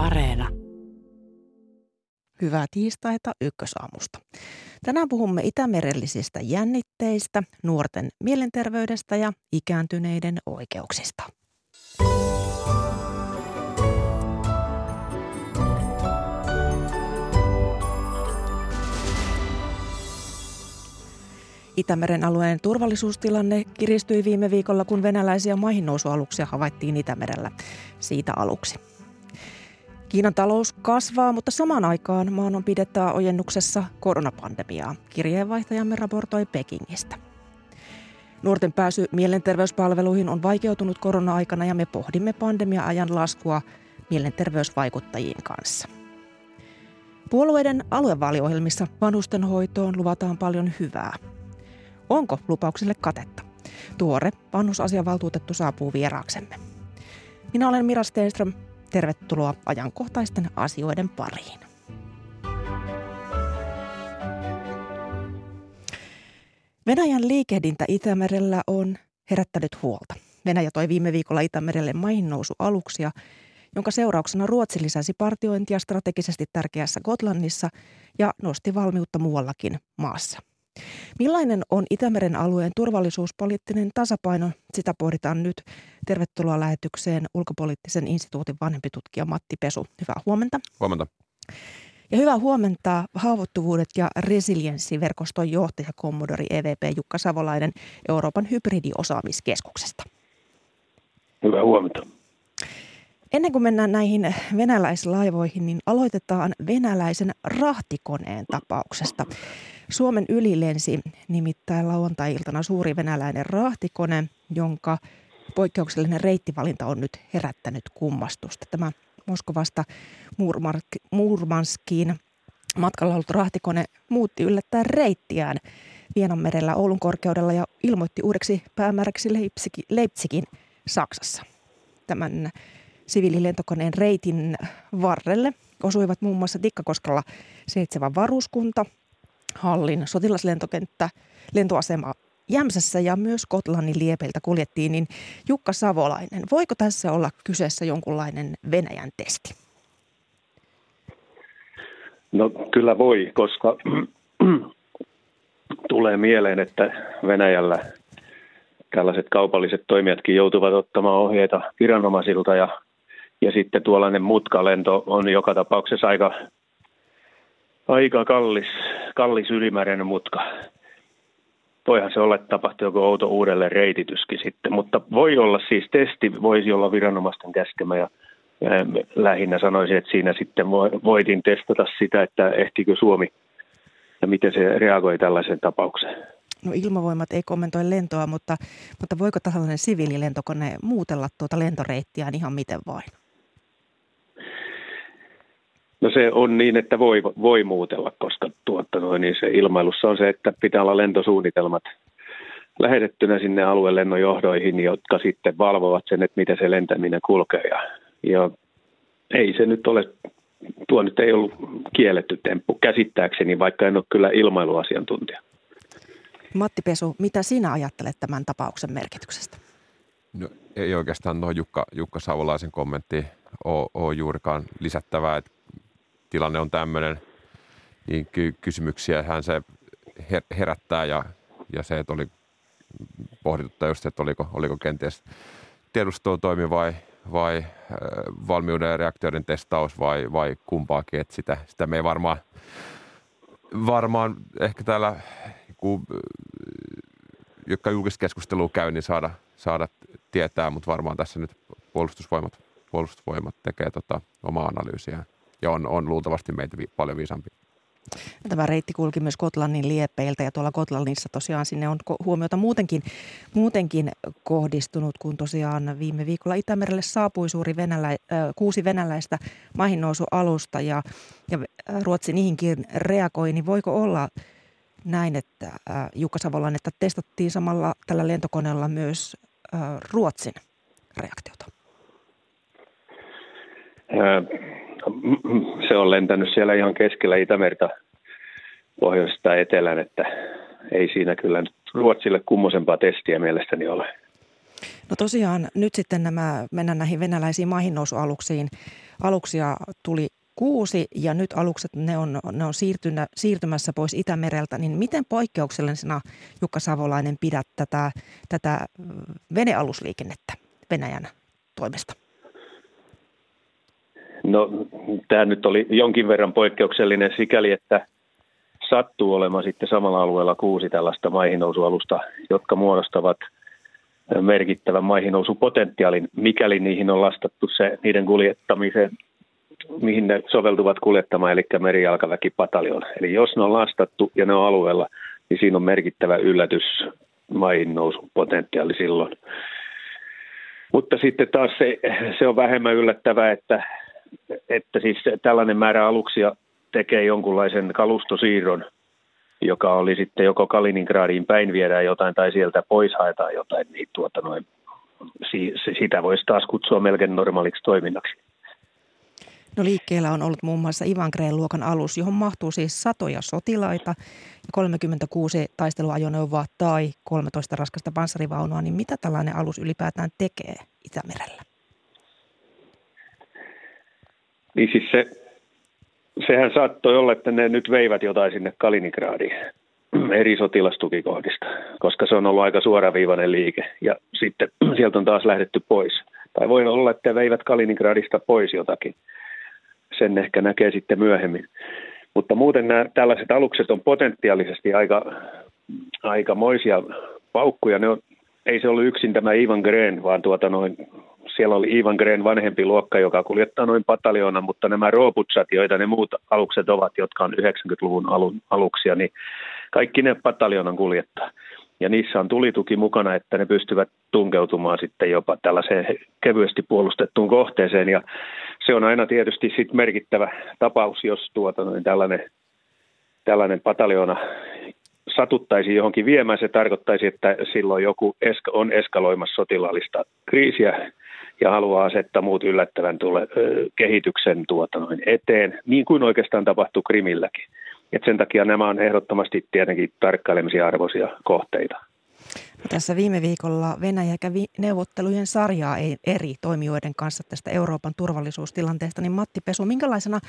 Areena. Hyvää tiistaita ykkösaamusta. Tänään puhumme itämerellisistä jännitteistä, nuorten mielenterveydestä ja ikääntyneiden oikeuksista. Itämeren alueen turvallisuustilanne kiristyi viime viikolla, kun venäläisiä maihinnousualuksia havaittiin Itämerellä. Siitä aluksi. Kiinan talous kasvaa, mutta samaan aikaan maan on pidettävä ojennuksessa koronapandemiaa. Kirjeenvaihtajamme raportoi Pekingistä. Nuorten pääsy mielenterveyspalveluihin on vaikeutunut korona-aikana ja me pohdimme pandemia-ajan laskua mielenterveysvaikuttajien kanssa. Puolueiden aluevaaliohjelmissa vanhustenhoitoon luvataan paljon hyvää. Onko lupauksille katetta? Tuore vanhusasiavaltuutettu saapuu vieraaksemme. Minä olen Mira Steenström. Tervetuloa ajankohtaisten asioiden pariin. Venäjän liikehdintä Itämerellä on herättänyt huolta. Venäjä toi viime viikolla Itämerelle aluksia, jonka seurauksena Ruotsi lisäsi partiointia strategisesti tärkeässä Gotlannissa ja nosti valmiutta muuallakin maassa. Millainen on Itämeren alueen turvallisuuspoliittinen tasapaino? Sitä pohditaan nyt. Tervetuloa lähetykseen ulkopoliittisen instituutin vanhempi tutkija Matti Pesu. Hyvää huomenta. Huomenta. Ja hyvää huomenta haavoittuvuudet ja resilienssiverkoston johtaja Commodori EVP Jukka Savolainen Euroopan hybridiosaamiskeskuksesta. Hyvää huomenta. Ennen kuin mennään näihin venäläislaivoihin, niin aloitetaan venäläisen rahtikoneen tapauksesta. Suomen yli lensi nimittäin lauantai-iltana suuri venäläinen rahtikone, jonka poikkeuksellinen reittivalinta on nyt herättänyt kummastusta. Tämä Moskovasta Murmanskiin matkalla ollut rahtikone muutti yllättäen reittiään Vienanmerellä Oulun korkeudella ja ilmoitti uudeksi päämääräksi Leipzigin Saksassa. Tämän siviililentokoneen reitin varrelle osuivat muun muassa Tikkakoskalla seitsemän varuskunta, Hallin sotilaslentokenttä, lentoasema Jämsässä ja myös Kotlannin liepeiltä kuljettiin, niin Jukka Savolainen, voiko tässä olla kyseessä jonkunlainen Venäjän testi? No kyllä voi, koska tulee mieleen, että Venäjällä tällaiset kaupalliset toimijatkin joutuvat ottamaan ohjeita viranomaisilta ja, ja sitten tuollainen mutkalento on joka tapauksessa aika aika kallis, kallis ylimääräinen mutka. Voihan se olla, että tapahtuu joku outo uudelleen reitityskin sitten, mutta voi olla siis testi, voisi olla viranomaisten käskemä ja lähinnä sanoisin, että siinä sitten voitin testata sitä, että ehtikö Suomi ja miten se reagoi tällaiseen tapaukseen. No ilmavoimat ei kommentoi lentoa, mutta, mutta voiko tällainen siviililentokone muutella tuota lentoreittiä ihan miten vain? No se on niin, että voi, voi muutella, koska tuotta noin, niin se ilmailussa on se, että pitää olla lentosuunnitelmat lähetettynä sinne aluelennonjohdoihin, jotka sitten valvovat sen, että miten se lentäminen kulkee. Ja, ja ei se nyt ole, tuo nyt ei ollut kielletty temppu käsittääkseni, vaikka en ole kyllä ilmailuasiantuntija. Matti Pesu, mitä sinä ajattelet tämän tapauksen merkityksestä? No, ei oikeastaan noin Jukka, Jukka Savolaisen kommentti ole, ole juurikaan lisättävää. Että tilanne on tämmöinen, niin ky- kysymyksiä hän se herättää ja, ja se, että oli pohdituttaa just, että oliko, oliko kenties toimi vai, vai äh, valmiuden ja reaktioiden testaus vai, vai kumpaakin, että sitä, sitä me ei varmaan, varmaan ehkä täällä kun, jotka julkista keskustelua käy, niin saada, saada tietää, mutta varmaan tässä nyt puolustusvoimat, puolustusvoimat tekee tota omaa analyysiään ja on, on luultavasti meitä vi, paljon viisampi. Tämä reitti kulki myös Kotlannin liepeiltä ja tuolla Kotlannissa tosiaan sinne on huomiota muutenkin, muutenkin kohdistunut, kun tosiaan viime viikolla Itämerelle saapui suuri venälä, kuusi venäläistä maihinnousualusta ja, ja Ruotsi niihinkin reagoi, niin voiko olla näin, että Jukka Savolainen, että testattiin samalla tällä lentokoneella myös Ruotsin reaktiota? Se on lentänyt siellä ihan keskellä Itämerta pohjoisesta etelään, että ei siinä kyllä Ruotsille kummosempaa testiä mielestäni ole. No tosiaan nyt sitten nämä, mennään näihin venäläisiin maihinnousualuksiin. aluksia tuli kuusi ja nyt alukset ne on, ne on siirtynä, siirtymässä pois Itämereltä, niin miten poikkeuksellisena Jukka Savolainen pidät tätä, tätä venealusliikennettä Venäjän toimesta? No tämä nyt oli jonkin verran poikkeuksellinen sikäli, että sattuu olemaan sitten samalla alueella kuusi tällaista maihinnousualusta, jotka muodostavat merkittävän maihinnousupotentiaalin, mikäli niihin on lastattu se niiden kuljettamiseen mihin ne soveltuvat kuljettamaan, eli merijalkaväkipataljon. Eli jos ne on lastattu ja ne on alueella, niin siinä on merkittävä yllätys maihin nousun potentiaali silloin. Mutta sitten taas se, se on vähemmän yllättävää, että, että siis tällainen määrä aluksia tekee jonkunlaisen kalustosiirron, joka oli sitten joko Kaliningradiin päin viedään jotain tai sieltä pois haetaan jotain, niin tuota noin, sitä voisi taas kutsua melkein normaaliksi toiminnaksi. No liikkeellä on ollut muun muassa Ivankreen luokan alus, johon mahtuu siis satoja sotilaita, 36 taisteluajoneuvoa tai 13 raskasta panssarivaunua, niin mitä tällainen alus ylipäätään tekee Itämerellä? Niin siis se, sehän saattoi olla, että ne nyt veivät jotain sinne Kaliningradiin eri sotilastukikohdista, koska se on ollut aika suoraviivainen liike ja sitten sieltä on taas lähdetty pois. Tai voi olla, että veivät Kaliningradista pois jotakin sen ehkä näkee sitten myöhemmin. Mutta muuten nämä tällaiset alukset on potentiaalisesti aika, aikamoisia paukkuja. Ne on, ei se ollut yksin tämä Ivan Gren, vaan tuota noin, siellä oli Ivan Gren vanhempi luokka, joka kuljettaa noin pataljoona, mutta nämä Robutsat, joita ne muut alukset ovat, jotka on 90-luvun alun, aluksia, niin kaikki ne pataljonan kuljettaa. Ja niissä on tulituki mukana, että ne pystyvät tunkeutumaan sitten jopa tällaiseen kevyesti puolustettuun kohteeseen. Ja se on aina tietysti sit merkittävä tapaus, jos tuota, noin tällainen, tällainen pataljoona satuttaisi johonkin viemään. Se tarkoittaisi, että silloin joku on eskaloimassa sotilaallista kriisiä ja haluaa asettaa muut yllättävän tule, kehityksen tuota noin eteen, niin kuin oikeastaan tapahtui Krimilläkin. Et sen takia nämä on ehdottomasti tietenkin tarkkailemisia arvoisia kohteita. Tässä viime viikolla Venäjä kävi neuvottelujen sarjaa eri toimijoiden kanssa tästä Euroopan turvallisuustilanteesta. Niin Matti Pesu, minkälaisena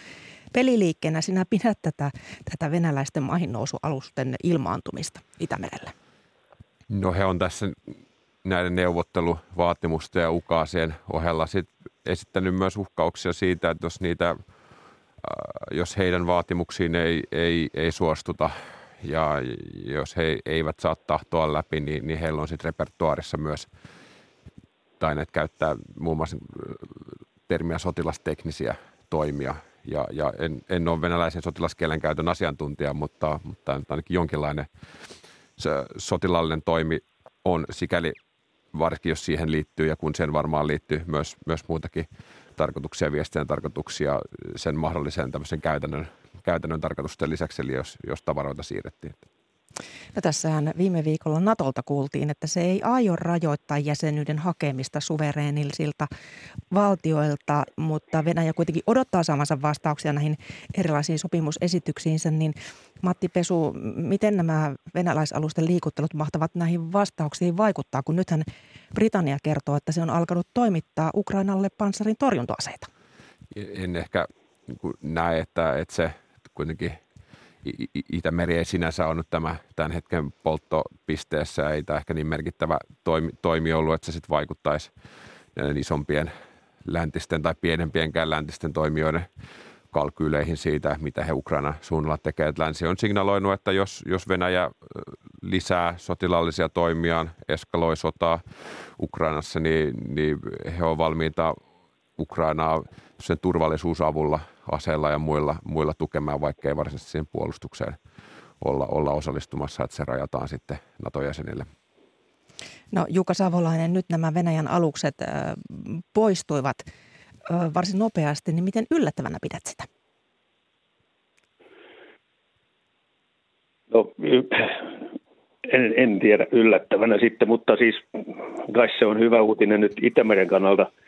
peliliikkeenä sinä pidät tätä, tätä venäläisten maihinnousualusten ilmaantumista Itämerellä? No he on tässä näiden neuvotteluvaatimusten ja ukaasien ohella sit esittänyt myös uhkauksia siitä, että jos, niitä, jos heidän vaatimuksiin ei, ei, ei suostuta – ja jos he eivät saa tahtoa läpi, niin, niin heillä on sitten repertuaarissa myös taineet käyttää muun muassa äh, termiä sotilasteknisiä toimia. Ja, ja en, en ole venäläisen sotilaskielen käytön asiantuntija, mutta, mutta ainakin jonkinlainen se sotilallinen toimi on sikäli, varsinkin jos siihen liittyy ja kun sen varmaan liittyy myös, myös muutakin tarkoituksia, viestien tarkoituksia sen mahdolliseen tämmöisen käytännön käytännön tarkoitusten lisäksi, eli jos, jos tavaroita siirrettiin. No tässähän viime viikolla Natolta kuultiin, että se ei aio rajoittaa jäsenyyden hakemista suvereenilta valtioilta, mutta Venäjä kuitenkin odottaa saamansa vastauksia näihin erilaisiin sopimusesityksiinsä. Niin Matti Pesu, miten nämä venäläisalusten liikuttelut mahtavat näihin vastauksiin vaikuttaa, kun nythän Britannia kertoo, että se on alkanut toimittaa Ukrainalle panssarin torjuntoaseita? En ehkä näe, että, että se kuitenkin Itämeri ei sinänsä on nyt tämä, tämän hetken polttopisteessä, ei tämä ehkä niin merkittävä toimi, toimi ollut, että se sitten vaikuttaisi näiden isompien läntisten tai pienempienkään läntisten toimijoiden kalkyyleihin siitä, mitä he Ukraina suunnalla tekee. Että länsi on signaloinut, että jos, jos Venäjä lisää sotilaallisia toimiaan, eskaloi sotaa Ukrainassa, niin, niin he ovat valmiita Ukrainaa sen turvallisuusavulla, aseilla ja muilla, muilla tukemaan, vaikka ei varsinaisesti siihen puolustukseen olla, olla osallistumassa, että se rajataan sitten NATO-jäsenille. No Jukka Savolainen, nyt nämä Venäjän alukset äh, poistuivat äh, varsin nopeasti, niin miten yllättävänä pidät sitä? No, en, en tiedä yllättävänä sitten, mutta siis kai se on hyvä uutinen nyt Itämeren kannalta –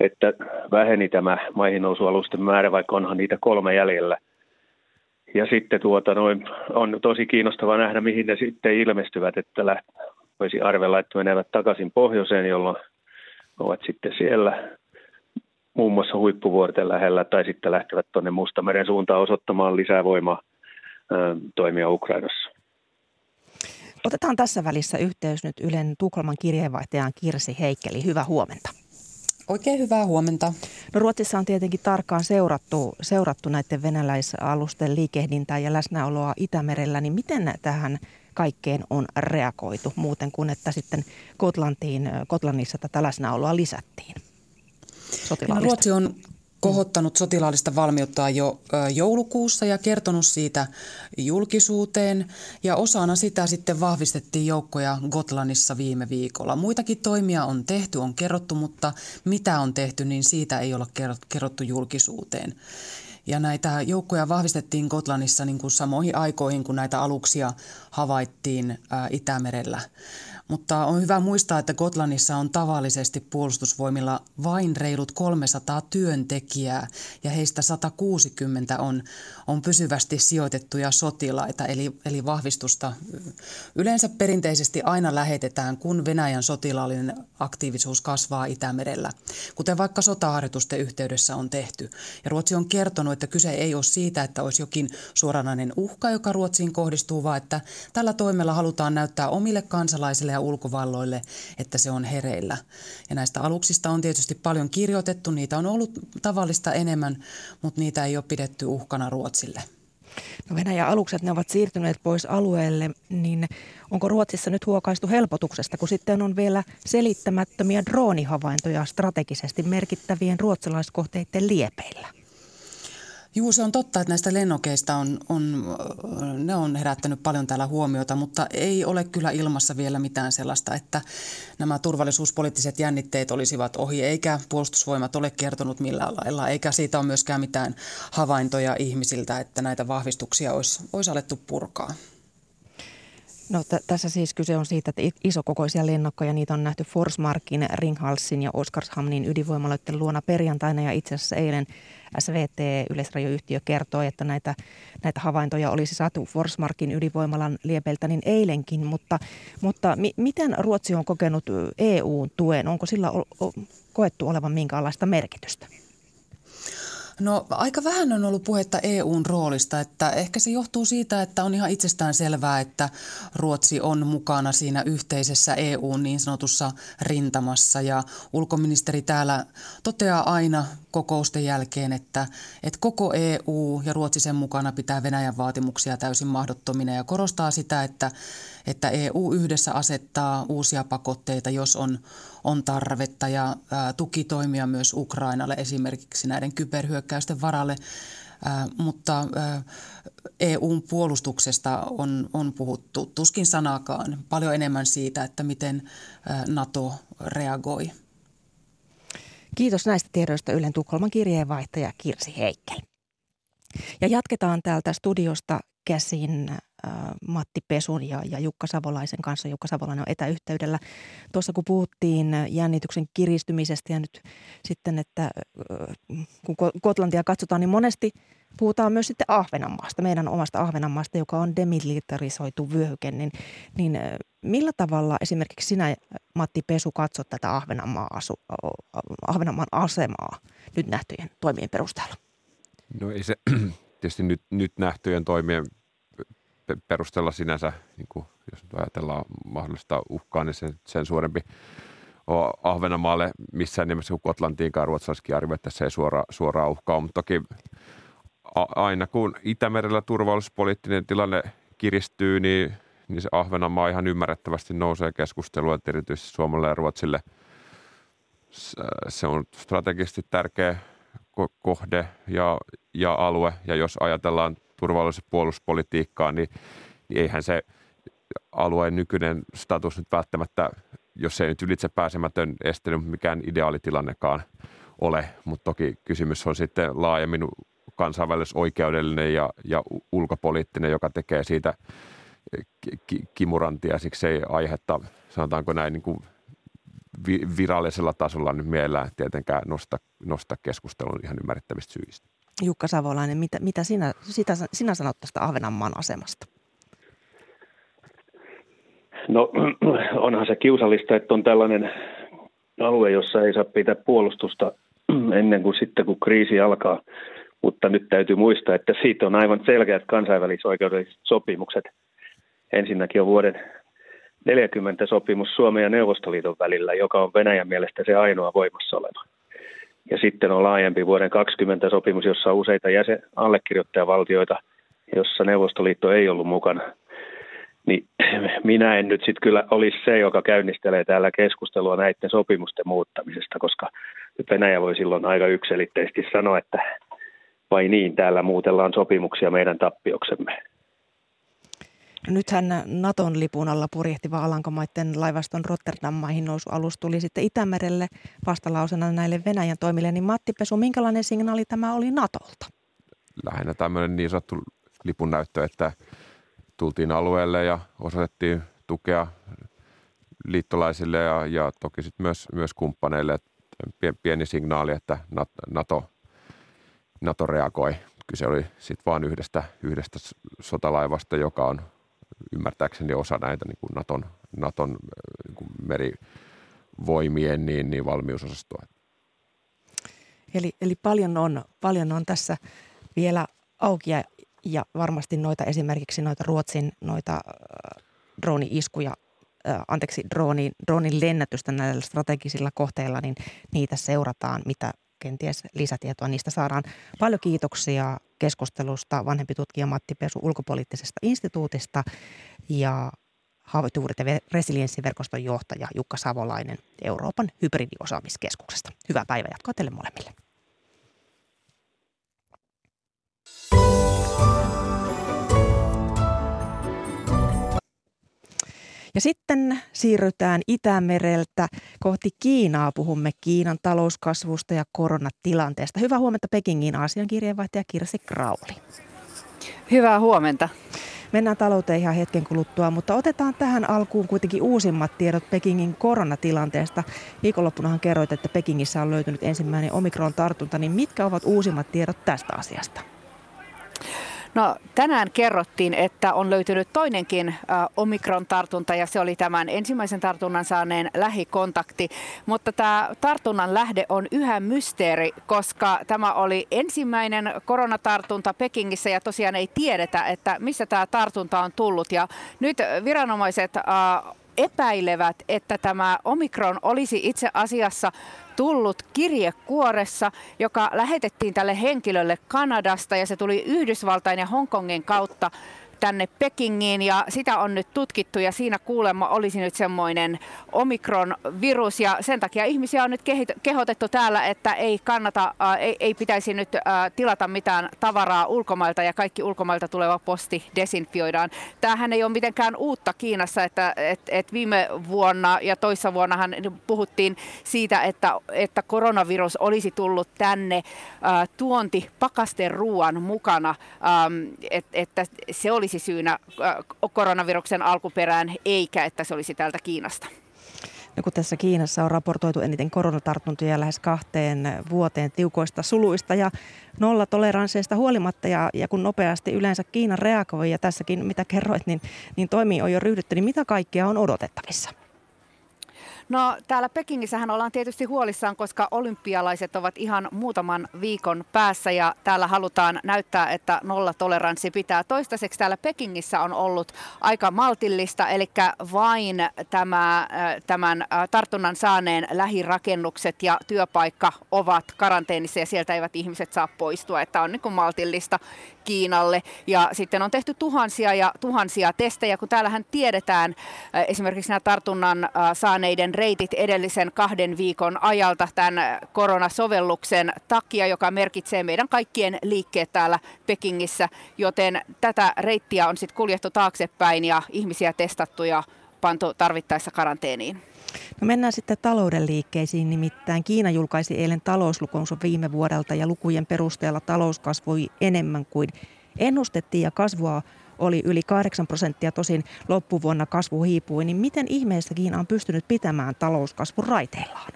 että väheni tämä maihin nousualusten määrä, vaikka onhan niitä kolme jäljellä. Ja sitten tuota, noin, on tosi kiinnostava nähdä, mihin ne sitten ilmestyvät, että läht, voisi arvella, että menevät takaisin pohjoiseen, jolloin ovat sitten siellä. muun muassa huippuvuorten lähellä tai sitten lähtevät tuonne Mustameren suuntaan osoittamaan lisää voimaa toimia Ukrainassa. Otetaan tässä välissä yhteys nyt Ylen Tukholman kirjeenvaihtajan Kirsi Heikkeli. Hyvää huomenta. Oikein hyvää huomenta. No Ruotsissa on tietenkin tarkkaan seurattu, seurattu näiden venäläisalusten liikehdintää ja läsnäoloa Itämerellä, niin miten tähän kaikkeen on reagoitu muuten kuin, että sitten Gotlantiin, Gotlannissa tätä läsnäoloa lisättiin? No, Ruotsi on kohottanut sotilaallista valmiutta jo joulukuussa ja kertonut siitä julkisuuteen. Ja osana sitä sitten vahvistettiin joukkoja Gotlandissa viime viikolla. Muitakin toimia on tehty, on kerrottu, mutta mitä on tehty, niin siitä ei ole kerrottu julkisuuteen. Ja näitä joukkoja vahvistettiin Gotlandissa niin kuin samoihin aikoihin, kun näitä aluksia havaittiin Itämerellä. Mutta on hyvä muistaa, että Gotlandissa on tavallisesti puolustusvoimilla vain reilut 300 työntekijää ja heistä 160 on, on pysyvästi sijoitettuja sotilaita, eli, eli vahvistusta yleensä perinteisesti aina lähetetään, kun Venäjän sotilaallinen aktiivisuus kasvaa Itämerellä, kuten vaikka sotaharjoitusten yhteydessä on tehty. Ja Ruotsi on kertonut, että kyse ei ole siitä, että olisi jokin suoranainen uhka, joka Ruotsiin kohdistuu, vaan että tällä toimella halutaan näyttää omille kansalaisille ja ulkovalloille, että se on hereillä. Ja näistä aluksista on tietysti paljon kirjoitettu, niitä on ollut tavallista enemmän, mutta niitä ei ole pidetty uhkana Ruotsille. No Venäjän alukset, ne ovat siirtyneet pois alueelle, niin onko Ruotsissa nyt huokaistu helpotuksesta, kun sitten on vielä selittämättömiä droonihavaintoja strategisesti merkittävien ruotsalaiskohteiden liepeillä? Juu, se on totta, että näistä lennokeista on, on, ne on herättänyt paljon täällä huomiota, mutta ei ole kyllä ilmassa vielä mitään sellaista, että nämä turvallisuuspoliittiset jännitteet olisivat ohi, eikä puolustusvoimat ole kertonut millään lailla, eikä siitä ole myöskään mitään havaintoja ihmisiltä, että näitä vahvistuksia olisi, olisi alettu purkaa. No t- tässä siis kyse on siitä, että isokokoisia lennokkeja, niitä on nähty Forsmarkin, Ringhalsin ja Oskarshamnin ydinvoimaloiden luona perjantaina ja itse asiassa eilen SVT, yleisradioyhtiö, kertoi, että näitä, näitä havaintoja olisi saatu Forsmarkin ydinvoimalan liepeltä niin eilenkin, mutta, mutta mi- miten Ruotsi on kokenut EU-tuen? Onko sillä o- o- koettu olevan minkäänlaista merkitystä? No aika vähän on ollut puhetta EUn roolista, että ehkä se johtuu siitä, että on ihan itsestään selvää, että Ruotsi on mukana siinä yhteisessä EUn niin sanotussa rintamassa. Ja ulkoministeri täällä toteaa aina kokousten jälkeen, että, että koko EU ja Ruotsi sen mukana pitää Venäjän vaatimuksia täysin mahdottomina ja korostaa sitä, että, että EU yhdessä asettaa uusia pakotteita, jos on, on tarvetta ja ää, tukitoimia myös Ukrainalle esimerkiksi näiden kyberhyökkäysten varalle. Ää, mutta ää, EUn puolustuksesta on, on puhuttu tuskin sanakaan, paljon enemmän siitä, että miten ää, NATO reagoi. Kiitos näistä tiedoista Ylen Tukholman kirjeenvaihtaja Kirsi Heikkel. Ja jatketaan täältä studiosta käsin Matti Pesun ja, ja Jukka Savolaisen kanssa. Jukka Savolainen on etäyhteydellä. Tuossa kun puhuttiin jännityksen kiristymisestä ja nyt sitten, että äh, kun Kotlantia katsotaan, niin monesti puhutaan myös sitten Ahvenanmaasta, meidän omasta Ahvenanmaasta, joka on demilitarisoitu vyöhyke. Niin, niin äh, millä tavalla esimerkiksi sinä, Matti Pesu, katsot tätä Ahvenanmaan, asu, Ahvenanmaan asemaa nyt nähtyjen toimien perusteella? No ei se tietysti nyt, nyt nähtyjen toimien perusteella sinänsä, niin kuin, jos nyt ajatellaan mahdollista uhkaa, niin sen, sen suurempi ole Ahvenanmaalle missään nimessä kuin Kotlantiinkaan ruotsalaiskin arvio, että se ei suora, suoraan uhkaa. Mutta toki aina kun Itämerellä turvallisuuspoliittinen tilanne kiristyy, niin, niin se Ahvenanmaa ihan ymmärrettävästi nousee keskustelua, että erityisesti Suomelle ja Ruotsille se on strategisesti tärkeä kohde ja, ja alue. Ja jos ajatellaan turvallisuus- ja puolustuspolitiikkaa, niin, niin eihän se alueen nykyinen status nyt välttämättä, jos ei nyt ylitse pääsemätön este, niin mikään ideaalitilannekaan ole. Mutta toki kysymys on sitten laajemmin kansainvälisoikeudellinen ja, ja ulkopoliittinen, joka tekee siitä ki- kimurantia. Siksi ei aihetta, sanotaanko näin, niin kuin virallisella tasolla nyt mielellään tietenkään nosta, nosta keskustelun ihan ymmärrettävistä syistä. Jukka Savolainen, mitä, mitä sinä, sitä, sinä sanot tästä Ahvenanmaan asemasta? No onhan se kiusallista, että on tällainen alue, jossa ei saa pitää puolustusta ennen kuin sitten, kun kriisi alkaa. Mutta nyt täytyy muistaa, että siitä on aivan selkeät kansainvälisoikeudelliset sopimukset. Ensinnäkin on vuoden 40 sopimus Suomen ja Neuvostoliiton välillä, joka on Venäjän mielestä se ainoa voimassa oleva. Ja sitten on laajempi vuoden 20 sopimus, jossa on useita jäsen allekirjoittajavaltioita, jossa Neuvostoliitto ei ollut mukana. Niin minä en nyt sitten kyllä olisi se, joka käynnistelee täällä keskustelua näiden sopimusten muuttamisesta, koska Venäjä voi silloin aika ykselitteisesti sanoa, että vai niin, täällä muutellaan sopimuksia meidän tappioksemme. Nythän Naton lipun alla purjehtiva Alankomaiden laivaston Rotterdam-maihin nousu alus tuli sitten Itämerelle vastalausena näille Venäjän toimille. Niin Matti Pesu, minkälainen signaali tämä oli Natolta? Lähinnä tämmöinen niin sanottu lipun näyttö, että tultiin alueelle ja osoitettiin tukea liittolaisille ja, ja toki sitten myös, myös kumppaneille. Pieni signaali, että NATO, NATO reagoi. Kyse oli sitten vain yhdestä, yhdestä sotalaivasta, joka on ymmärtääkseni osa näitä niin kuin Naton, Naton niin kuin merivoimien niin, niin valmiusosastoa. Eli, eli paljon, on, paljon on tässä vielä auki ja, ja varmasti noita esimerkiksi noita Ruotsin noita äh, drooni-iskuja, äh, anteeksi, drooni, droonin lennätystä näillä strategisilla kohteilla, niin niitä seurataan, mitä kenties lisätietoa niistä saadaan. Paljon kiitoksia keskustelusta vanhempi tutkija Matti Pesu ulkopoliittisesta instituutista ja haavoittuvuudet ja resilienssiverkoston johtaja Jukka Savolainen Euroopan hybridiosaamiskeskuksesta. Hyvää päivänjatkoa teille molemmille. Ja sitten siirrytään Itämereltä kohti Kiinaa. Puhumme Kiinan talouskasvusta ja koronatilanteesta. Hyvää huomenta Pekingin Aasian kirjeenvaihtaja Kirsi Krauli. Hyvää huomenta. Mennään talouteen ihan hetken kuluttua, mutta otetaan tähän alkuun kuitenkin uusimmat tiedot Pekingin koronatilanteesta. Viikonloppunahan kerroit, että Pekingissä on löytynyt ensimmäinen omikron-tartunta, niin mitkä ovat uusimmat tiedot tästä asiasta? No tänään kerrottiin, että on löytynyt toinenkin äh, omikron-tartunta ja se oli tämän ensimmäisen tartunnan saaneen lähikontakti. Mutta tämä tartunnan lähde on yhä mysteeri, koska tämä oli ensimmäinen koronatartunta Pekingissä ja tosiaan ei tiedetä, että missä tämä tartunta on tullut. Ja nyt viranomaiset äh, epäilevät, että tämä omikron olisi itse asiassa tullut kirjekuoressa, joka lähetettiin tälle henkilölle Kanadasta ja se tuli Yhdysvaltain ja Hongkongin kautta tänne Pekingiin ja sitä on nyt tutkittu ja siinä kuulemma olisi nyt semmoinen omikron-virus ja sen takia ihmisiä on nyt kehotettu täällä, että ei kannata, äh, ei, ei pitäisi nyt äh, tilata mitään tavaraa ulkomailta ja kaikki ulkomailta tuleva posti desinfioidaan. Tämähän ei ole mitenkään uutta Kiinassa, että et, et viime vuonna ja toissa vuonnahan puhuttiin siitä, että, että koronavirus olisi tullut tänne äh, tuonti pakasten ruoan mukana, ähm, et, että se oli olisi syynä äh, koronaviruksen alkuperään, eikä että se olisi täältä Kiinasta. No kun tässä Kiinassa on raportoitu eniten koronatartuntoja lähes kahteen vuoteen tiukoista suluista ja nollatoleransseista huolimatta ja, ja kun nopeasti yleensä Kiina reagoi ja tässäkin mitä kerroit, niin, niin toimii on jo ryhdytty, niin mitä kaikkea on odotettavissa? No täällä Pekingissähän ollaan tietysti huolissaan, koska olympialaiset ovat ihan muutaman viikon päässä ja täällä halutaan näyttää, että nollatoleranssi pitää. Toistaiseksi täällä Pekingissä on ollut aika maltillista, eli vain tämä, tämän tartunnan saaneen lähirakennukset ja työpaikka ovat karanteenissa ja sieltä eivät ihmiset saa poistua, että on niin kuin maltillista Kiinalle. Ja sitten on tehty tuhansia ja tuhansia testejä, kun täällähän tiedetään äh, esimerkiksi nämä tartunnan saaneiden reitit edellisen kahden viikon ajalta tämän koronasovelluksen takia, joka merkitsee meidän kaikkien liikkeet täällä Pekingissä, joten tätä reittiä on sitten kuljettu taaksepäin ja ihmisiä testattu ja pantu tarvittaessa karanteeniin. No mennään sitten talouden liikkeisiin, nimittäin Kiina julkaisi eilen talouslukunsa viime vuodelta ja lukujen perusteella talous kasvoi enemmän kuin ennustettiin ja kasvua oli yli 8 prosenttia, tosin loppuvuonna kasvu hiipui, niin miten ihmeessä Kiina on pystynyt pitämään talouskasvun raiteillaan?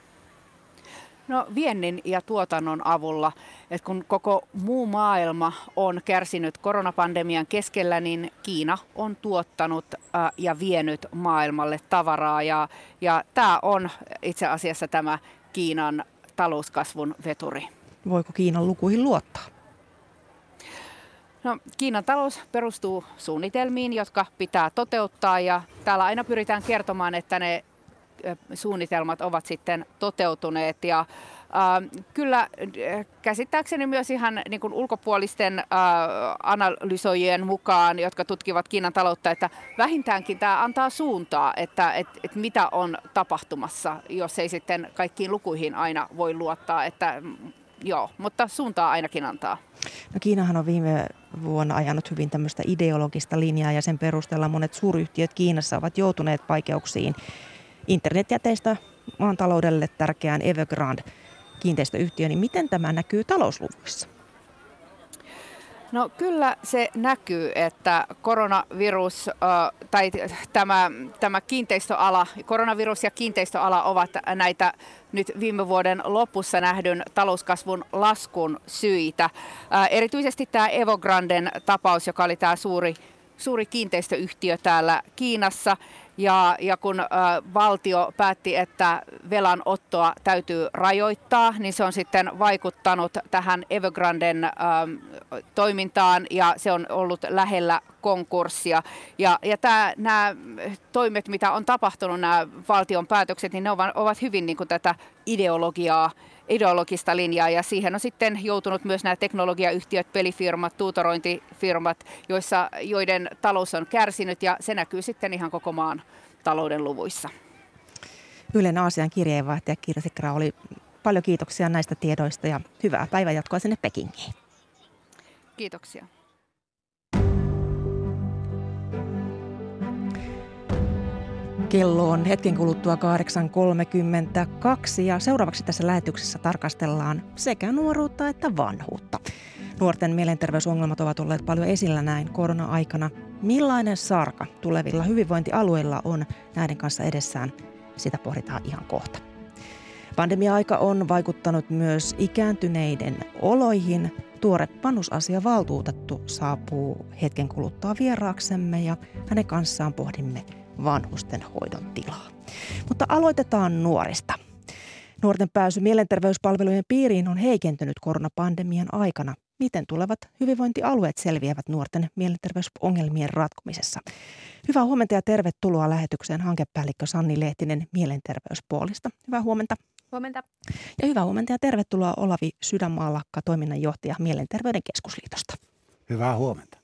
No viennin ja tuotannon avulla. Et kun koko muu maailma on kärsinyt koronapandemian keskellä, niin Kiina on tuottanut ja vienyt maailmalle tavaraa. Ja, ja tämä on itse asiassa tämä Kiinan talouskasvun veturi. Voiko Kiinan lukuihin luottaa? No, Kiinan talous perustuu suunnitelmiin, jotka pitää toteuttaa ja täällä aina pyritään kertomaan, että ne suunnitelmat ovat sitten toteutuneet ja äh, kyllä käsittääkseni myös ihan niin kuin ulkopuolisten äh, analysoijien mukaan, jotka tutkivat Kiinan taloutta, että vähintäänkin tämä antaa suuntaa, että et, et mitä on tapahtumassa, jos ei sitten kaikkiin lukuihin aina voi luottaa, että joo, mutta suuntaa ainakin antaa. No Kiinahan on viime vuonna ajanut hyvin tämmöistä ideologista linjaa ja sen perusteella monet suuryhtiöt Kiinassa ovat joutuneet vaikeuksiin internetjäteistä maan taloudelle tärkeään Evergrande kiinteistöyhtiö, niin miten tämä näkyy talousluvuissa? No kyllä se näkyy, että koronavirus tai tämä, tämä kiinteistöala, koronavirus ja kiinteistöala ovat näitä nyt viime vuoden lopussa nähdyn talouskasvun laskun syitä. Erityisesti tämä Evergranden tapaus, joka oli tämä suuri, suuri kiinteistöyhtiö täällä Kiinassa, ja, ja kun ä, valtio päätti, että velanottoa täytyy rajoittaa, niin se on sitten vaikuttanut tähän Evergranden ä, toimintaan ja se on ollut lähellä konkurssia. Ja, ja nämä toimet, mitä on tapahtunut, nämä valtion päätökset, niin ne ovat, ovat hyvin niin kuin tätä ideologiaa ideologista linjaa ja siihen on sitten joutunut myös nämä teknologiayhtiöt, pelifirmat, tuutorointifirmat, joissa, joiden talous on kärsinyt ja se näkyy sitten ihan koko maan talouden luvuissa. Ylen Aasian kirjeenvaihtaja Kirsikra oli paljon kiitoksia näistä tiedoista ja hyvää päivänjatkoa sinne Pekingiin. Kiitoksia. Kello on hetken kuluttua 8.32 ja seuraavaksi tässä lähetyksessä tarkastellaan sekä nuoruutta että vanhuutta. Nuorten mielenterveysongelmat ovat olleet paljon esillä näin korona-aikana. Millainen sarka tulevilla hyvinvointialueilla on näiden kanssa edessään, sitä pohditaan ihan kohta. Pandemia-aika on vaikuttanut myös ikääntyneiden oloihin. Tuore vanhusasiavaltuutettu saapuu hetken kuluttua vieraaksemme ja hänen kanssaan pohdimme vanhusten hoidon tilaa. Mutta aloitetaan nuorista. Nuorten pääsy mielenterveyspalvelujen piiriin on heikentynyt koronapandemian aikana. Miten tulevat hyvinvointialueet selviävät nuorten mielenterveysongelmien ratkomisessa? Hyvää huomenta ja tervetuloa lähetykseen hankepäällikkö Sanni Lehtinen Mielenterveyspuolista. Hyvää huomenta. Huomenta. Ja hyvää huomenta ja tervetuloa Olavi Sydänmaalakka, toiminnanjohtaja Mielenterveyden keskusliitosta. Hyvää huomenta.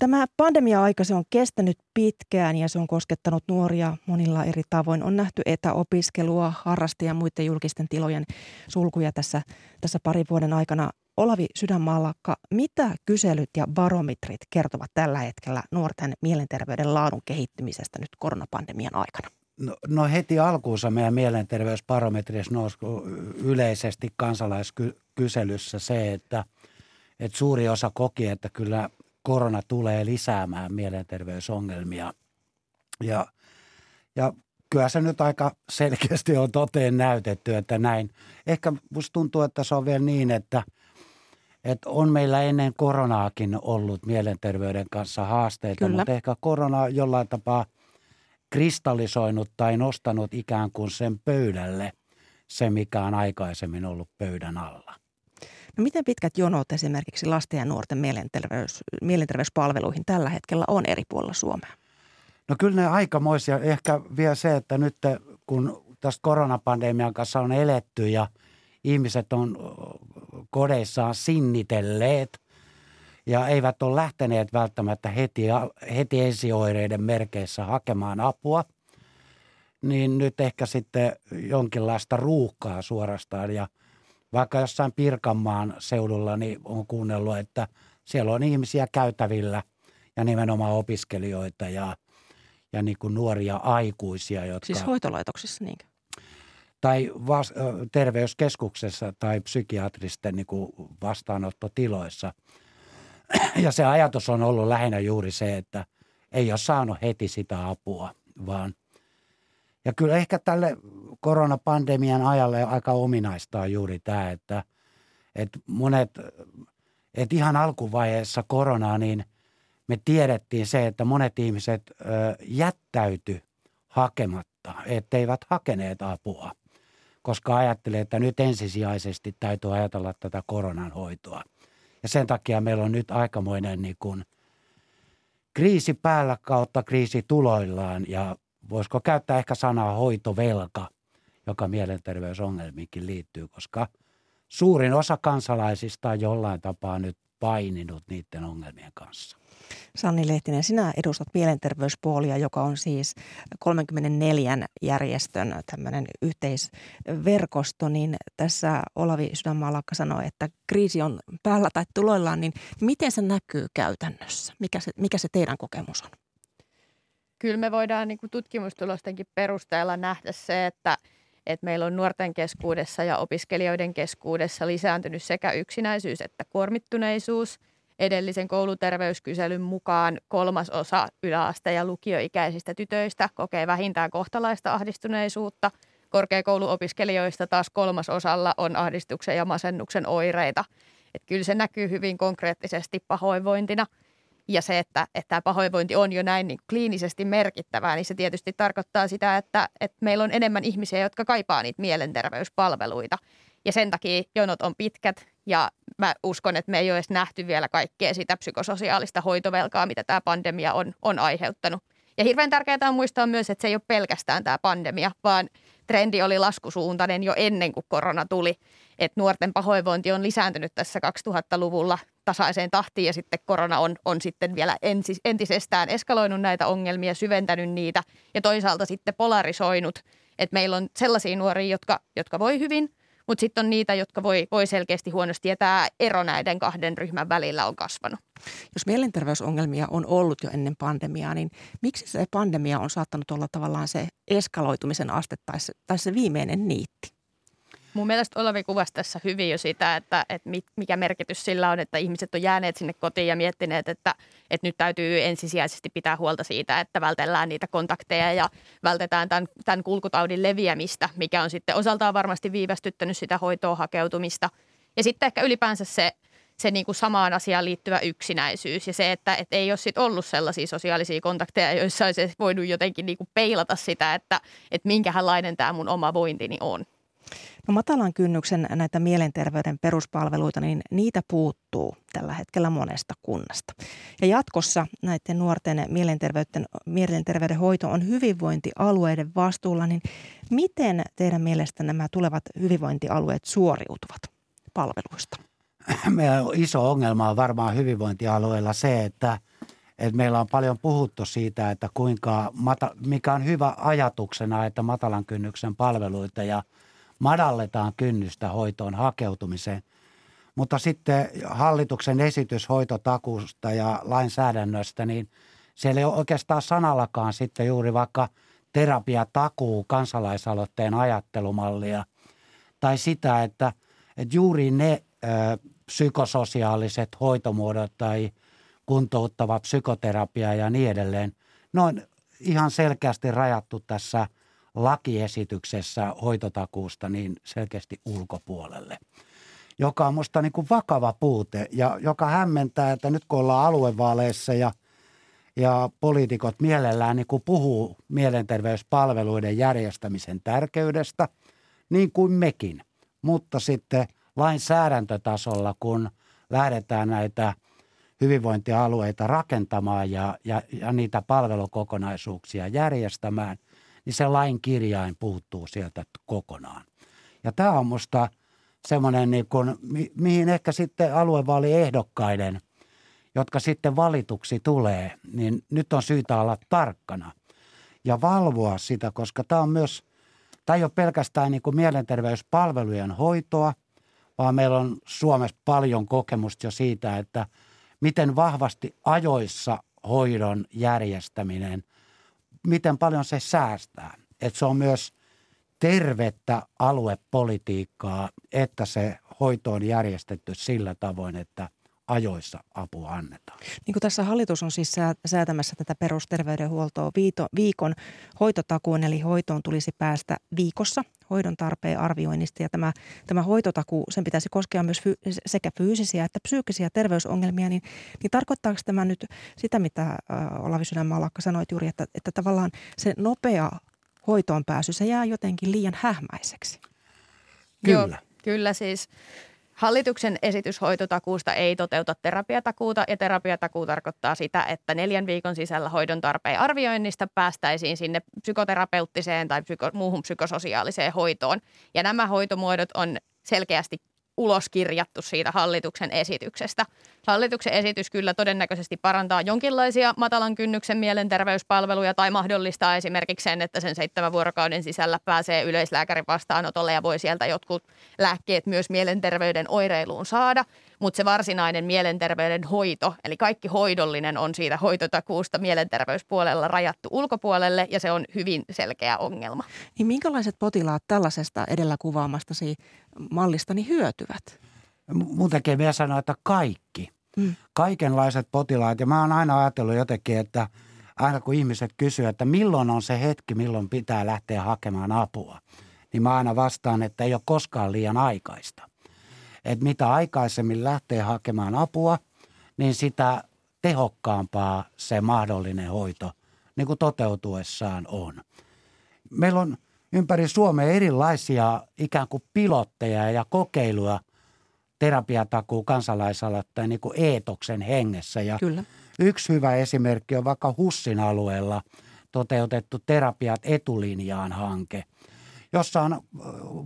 Tämä pandemia-aika se on kestänyt pitkään ja se on koskettanut nuoria monilla eri tavoin. On nähty etäopiskelua, harrasta ja muiden julkisten tilojen sulkuja tässä, tässä parin vuoden aikana. Olavi Sydänmaallakka, mitä kyselyt ja barometrit kertovat tällä hetkellä nuorten mielenterveyden laadun kehittymisestä nyt koronapandemian aikana? No, no heti alkuunsa meidän mielenterveysbarometrissa nousi yleisesti kansalaiskyselyssä se, että, että suuri osa koki, että kyllä korona tulee lisäämään mielenterveysongelmia. Ja, ja kyllä se nyt aika selkeästi on toteen näytetty, että näin. Ehkä musta tuntuu, että se on vielä niin, että, että on meillä ennen koronaakin ollut mielenterveyden kanssa haasteita, Kyllä. mutta ehkä korona jollain tapaa kristallisoinut tai nostanut ikään kuin sen pöydälle se, mikä on aikaisemmin ollut pöydän alla. Miten pitkät jonot esimerkiksi lasten ja nuorten mielenterveys, mielenterveyspalveluihin tällä hetkellä on eri puolilla Suomea? No kyllä ne aikamoisia. Ehkä vielä se, että nyt kun tästä koronapandemian kanssa on eletty ja ihmiset on kodeissaan sinnitelleet ja eivät ole lähteneet välttämättä heti, heti ensioireiden merkeissä hakemaan apua, niin nyt ehkä sitten jonkinlaista ruuhkaa suorastaan ja – vaikka jossain Pirkanmaan seudulla niin on kuunnellut, että siellä on ihmisiä käytävillä ja nimenomaan opiskelijoita ja, ja niin kuin nuoria aikuisia. Jotka, siis hoitolaitoksissa niinkö? Tai vas, terveyskeskuksessa tai psykiatristen niin kuin vastaanottotiloissa. Ja se ajatus on ollut lähinnä juuri se, että ei ole saanut heti sitä apua, vaan ja kyllä ehkä tälle koronapandemian ajalle aika ominaista on juuri tämä, että, että monet, että ihan alkuvaiheessa koronaa, niin me tiedettiin se, että monet ihmiset jättäyty hakematta, etteivät hakeneet apua. koska ajattelee, että nyt ensisijaisesti täytyy ajatella tätä koronan hoitoa. Ja sen takia meillä on nyt aikamoinen niin kuin kriisi päällä kautta kriisi tuloillaan ja voisiko käyttää ehkä sanaa hoitovelka, joka mielenterveysongelmiinkin liittyy, koska suurin osa kansalaisista on jollain tapaa nyt paininut niiden ongelmien kanssa. Sanni Lehtinen, sinä edustat mielenterveyspuolia, joka on siis 34 järjestön tämmöinen yhteisverkosto, niin tässä Olavi Sydänmaalakka sanoi, että kriisi on päällä tai tuloillaan, niin miten se näkyy käytännössä? Mikä se, mikä se teidän kokemus on? Kyllä me voidaan niin kuin tutkimustulostenkin perusteella nähdä se, että, että meillä on nuorten keskuudessa ja opiskelijoiden keskuudessa lisääntynyt sekä yksinäisyys että kuormittuneisuus – edellisen kouluterveyskyselyn mukaan kolmas osa yläaste- ja lukioikäisistä tytöistä kokee vähintään kohtalaista ahdistuneisuutta. Korkeakouluopiskelijoista taas kolmas osalla on ahdistuksen ja masennuksen oireita. Et kyllä se näkyy hyvin konkreettisesti pahoinvointina. Ja se, että, että tämä pahoinvointi on jo näin niin kliinisesti merkittävää, niin se tietysti tarkoittaa sitä, että, että meillä on enemmän ihmisiä, jotka kaipaa niitä mielenterveyspalveluita. Ja sen takia jonot on pitkät ja mä uskon, että me ei ole edes nähty vielä kaikkea sitä psykososiaalista hoitovelkaa, mitä tämä pandemia on, on aiheuttanut. Ja hirveän tärkeää on muistaa myös, että se ei ole pelkästään tämä pandemia, vaan trendi oli laskusuuntainen jo ennen kuin korona tuli. Että nuorten pahoinvointi on lisääntynyt tässä 2000-luvulla tasaiseen tahtiin ja sitten korona on, on sitten vielä entisestään eskaloinut näitä ongelmia, syventänyt niitä ja toisaalta sitten polarisoinut, että meillä on sellaisia nuoria, jotka, jotka voi hyvin – mutta sitten on niitä, jotka voi, voi selkeästi huonosti ja tämä ero näiden kahden ryhmän välillä on kasvanut. Jos mielenterveysongelmia on ollut jo ennen pandemiaa, niin miksi se pandemia on saattanut olla tavallaan se eskaloitumisen aste tai se, tai se viimeinen niitti? Mun mielestä Olavi kuvasi tässä hyvin jo sitä, että, että mikä merkitys sillä on, että ihmiset on jääneet sinne kotiin ja miettineet, että, että nyt täytyy ensisijaisesti pitää huolta siitä, että vältellään niitä kontakteja ja vältetään tämän, tämän kulkutaudin leviämistä, mikä on sitten osaltaan varmasti viivästyttänyt sitä hoitoa hakeutumista. Ja sitten ehkä ylipäänsä se, se niin kuin samaan asiaan liittyvä yksinäisyys ja se, että, että ei ole sit ollut sellaisia sosiaalisia kontakteja, joissa olisi voinut jotenkin niin kuin peilata sitä, että, että minkälainen tämä mun oma vointini on. No matalan kynnyksen näitä mielenterveyden peruspalveluita, niin niitä puuttuu tällä hetkellä monesta kunnasta. Ja jatkossa näiden nuorten mielenterveyden, mielenterveyden hoito on hyvinvointialueiden vastuulla, niin miten teidän mielestä nämä tulevat hyvinvointialueet suoriutuvat palveluista? Meillä on iso ongelma on varmaan hyvinvointialueilla se, että, että meillä on paljon puhuttu siitä, että kuinka, mikä on hyvä ajatuksena, että matalan kynnyksen palveluita ja – madalletaan kynnystä hoitoon hakeutumiseen. Mutta sitten hallituksen esitys hoitotakuusta ja lainsäädännöstä, niin siellä ei ole oikeastaan sanallakaan sitten juuri vaikka terapiatakuu kansalaisaloitteen ajattelumallia tai sitä, että, että juuri ne ö, psykososiaaliset hoitomuodot tai kuntouttava psykoterapia ja niin edelleen, ne on ihan selkeästi rajattu tässä – lakiesityksessä hoitotakuusta niin selkeästi ulkopuolelle, joka on minusta niin kuin vakava puute ja joka hämmentää, että nyt kun ollaan aluevaaleissa ja, ja poliitikot mielellään niin kuin puhuu mielenterveyspalveluiden järjestämisen tärkeydestä, niin kuin mekin, mutta sitten lainsäädäntötasolla, kun lähdetään näitä hyvinvointialueita rakentamaan ja, ja, ja niitä palvelukokonaisuuksia järjestämään – niin se lain kirjain puuttuu sieltä kokonaan. Ja tämä on musta semmoinen, niin kun, mi, mihin ehkä sitten aluevaaliehdokkaiden, jotka sitten valituksi tulee, niin nyt on syytä olla tarkkana ja valvoa sitä, koska tämä on myös, tämä ei ole pelkästään niin kuin mielenterveyspalvelujen hoitoa, vaan meillä on Suomessa paljon kokemusta jo siitä, että miten vahvasti ajoissa hoidon järjestäminen – miten paljon se säästää. Että se on myös tervettä aluepolitiikkaa, että se hoito on järjestetty sillä tavoin, että ajoissa apua annetaan. Niin kuin tässä hallitus on siis säätämässä tätä perusterveydenhuoltoa viikon hoitotakuun, eli hoitoon tulisi päästä viikossa hoidon tarpeen arvioinnista. Ja tämä, tämä hoitotaku, sen pitäisi koskea myös fy, sekä fyysisiä että psyykkisiä terveysongelmia, niin, niin tarkoittaako tämä nyt sitä, mitä äh, Olavi Sydänmaalakka sanoi juuri, että, että tavallaan se nopea hoitoon pääsy, se jää jotenkin liian hähmäiseksi? Kyllä. Joo, kyllä siis Hallituksen esitys hoitotakuusta ei toteuta terapiatakuuta ja terapiatakuu tarkoittaa sitä, että neljän viikon sisällä hoidon tarpeen arvioinnista päästäisiin sinne psykoterapeuttiseen tai psyko, muuhun psykososiaaliseen hoitoon. Ja nämä hoitomuodot on selkeästi uloskirjattu siitä hallituksen esityksestä. Hallituksen esitys kyllä todennäköisesti parantaa jonkinlaisia matalan kynnyksen mielenterveyspalveluja tai mahdollistaa esimerkiksi sen, että sen seitsemän vuorokauden sisällä pääsee yleislääkärin vastaanotolle ja voi sieltä jotkut lääkkeet myös mielenterveyden oireiluun saada. Mutta se varsinainen mielenterveyden hoito, eli kaikki hoidollinen on siitä hoitotakuusta mielenterveyspuolella rajattu ulkopuolelle ja se on hyvin selkeä ongelma. Niin minkälaiset potilaat tällaisesta edellä kuvaamastasi mallistani hyötyvät? Mun tekee vielä sanoa, että kaikki. Mm. Kaikenlaiset potilaat. Ja mä oon aina ajatellut jotenkin, että aina kun ihmiset kysyvät, että milloin on se hetki, milloin pitää lähteä hakemaan apua, niin mä aina vastaan, että ei ole koskaan liian aikaista. Että mitä aikaisemmin lähtee hakemaan apua, niin sitä tehokkaampaa se mahdollinen hoito niin kuin toteutuessaan on. Meillä on ympäri Suomea erilaisia ikään kuin pilotteja ja kokeiluja terapiatakuu kansalaisaloitteen niin kuin eetoksen hengessä. Ja Kyllä. Yksi hyvä esimerkki on vaikka Hussin alueella toteutettu Terapiat etulinjaan hanke, jossa on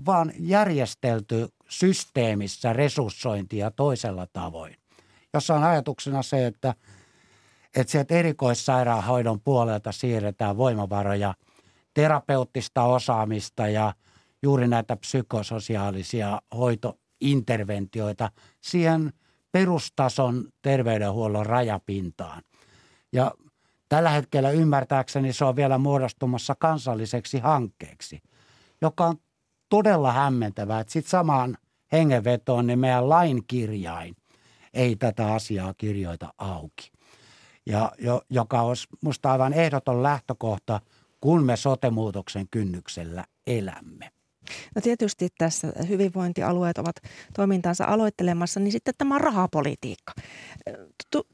vaan järjestelty systeemissä resurssointia toisella tavoin. Jossa on ajatuksena se, että, että sieltä erikoissairaanhoidon puolelta siirretään voimavaroja terapeuttista osaamista ja juuri näitä psykososiaalisia hoitointerventioita siihen perustason terveydenhuollon rajapintaan. Ja tällä hetkellä ymmärtääkseni se on vielä muodostumassa kansalliseksi hankkeeksi, joka on todella hämmentävää, että sitten samaan hengenvetoon niin meidän lainkirjain ei tätä asiaa kirjoita auki. Ja jo, joka olisi minusta aivan ehdoton lähtökohta – kun me sotemuutoksen kynnyksellä elämme. No tietysti tässä hyvinvointialueet ovat toimintaansa aloittelemassa, niin sitten tämä rahapolitiikka.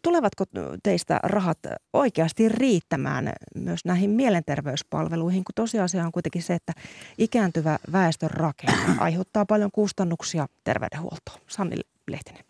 Tulevatko teistä rahat oikeasti riittämään myös näihin mielenterveyspalveluihin, kun tosiasia on kuitenkin se, että ikääntyvä väestön rakenne aiheuttaa paljon kustannuksia terveydenhuoltoon. Sanni Lehtinen.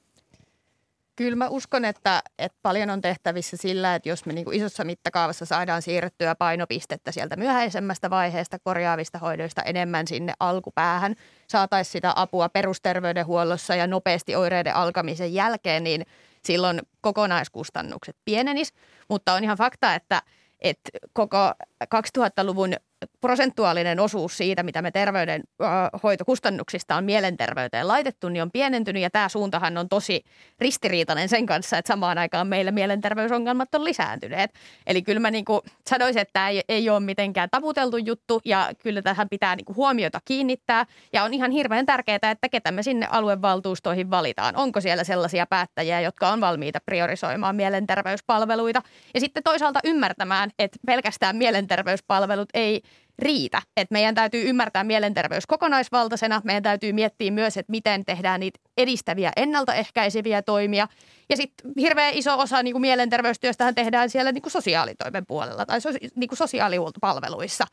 Kyllä mä uskon, että, että paljon on tehtävissä sillä, että jos me niin kuin isossa mittakaavassa saadaan siirrettyä painopistettä sieltä myöhäisemmästä vaiheesta korjaavista hoidoista enemmän sinne alkupäähän, saataisiin sitä apua perusterveydenhuollossa ja nopeasti oireiden alkamisen jälkeen, niin silloin kokonaiskustannukset pienenis. Mutta on ihan fakta, että, että koko 2000-luvun prosentuaalinen osuus siitä, mitä me terveydenhoitokustannuksista on mielenterveyteen laitettu, niin on pienentynyt ja tämä suuntahan on tosi ristiriitainen sen kanssa, että samaan aikaan meillä mielenterveysongelmat on lisääntyneet. Eli kyllä mä niin kuin sanoisin, että tämä ei, ei ole mitenkään taputeltu juttu ja kyllä tähän pitää niin kuin huomiota kiinnittää ja on ihan hirveän tärkeää, että ketä me sinne aluevaltuustoihin valitaan. Onko siellä sellaisia päättäjiä, jotka on valmiita priorisoimaan mielenterveyspalveluita ja sitten toisaalta ymmärtämään, että pelkästään mielenterveyspalvelut ei riitä. Et meidän täytyy ymmärtää mielenterveys kokonaisvaltaisena. Meidän täytyy miettiä myös, että miten tehdään niitä edistäviä ennaltaehkäiseviä toimia. Ja sitten hirveän iso osa niin kuin mielenterveystyöstähän tehdään siellä niin kuin sosiaalitoimen puolella tai niin kuin sosiaalipalveluissa.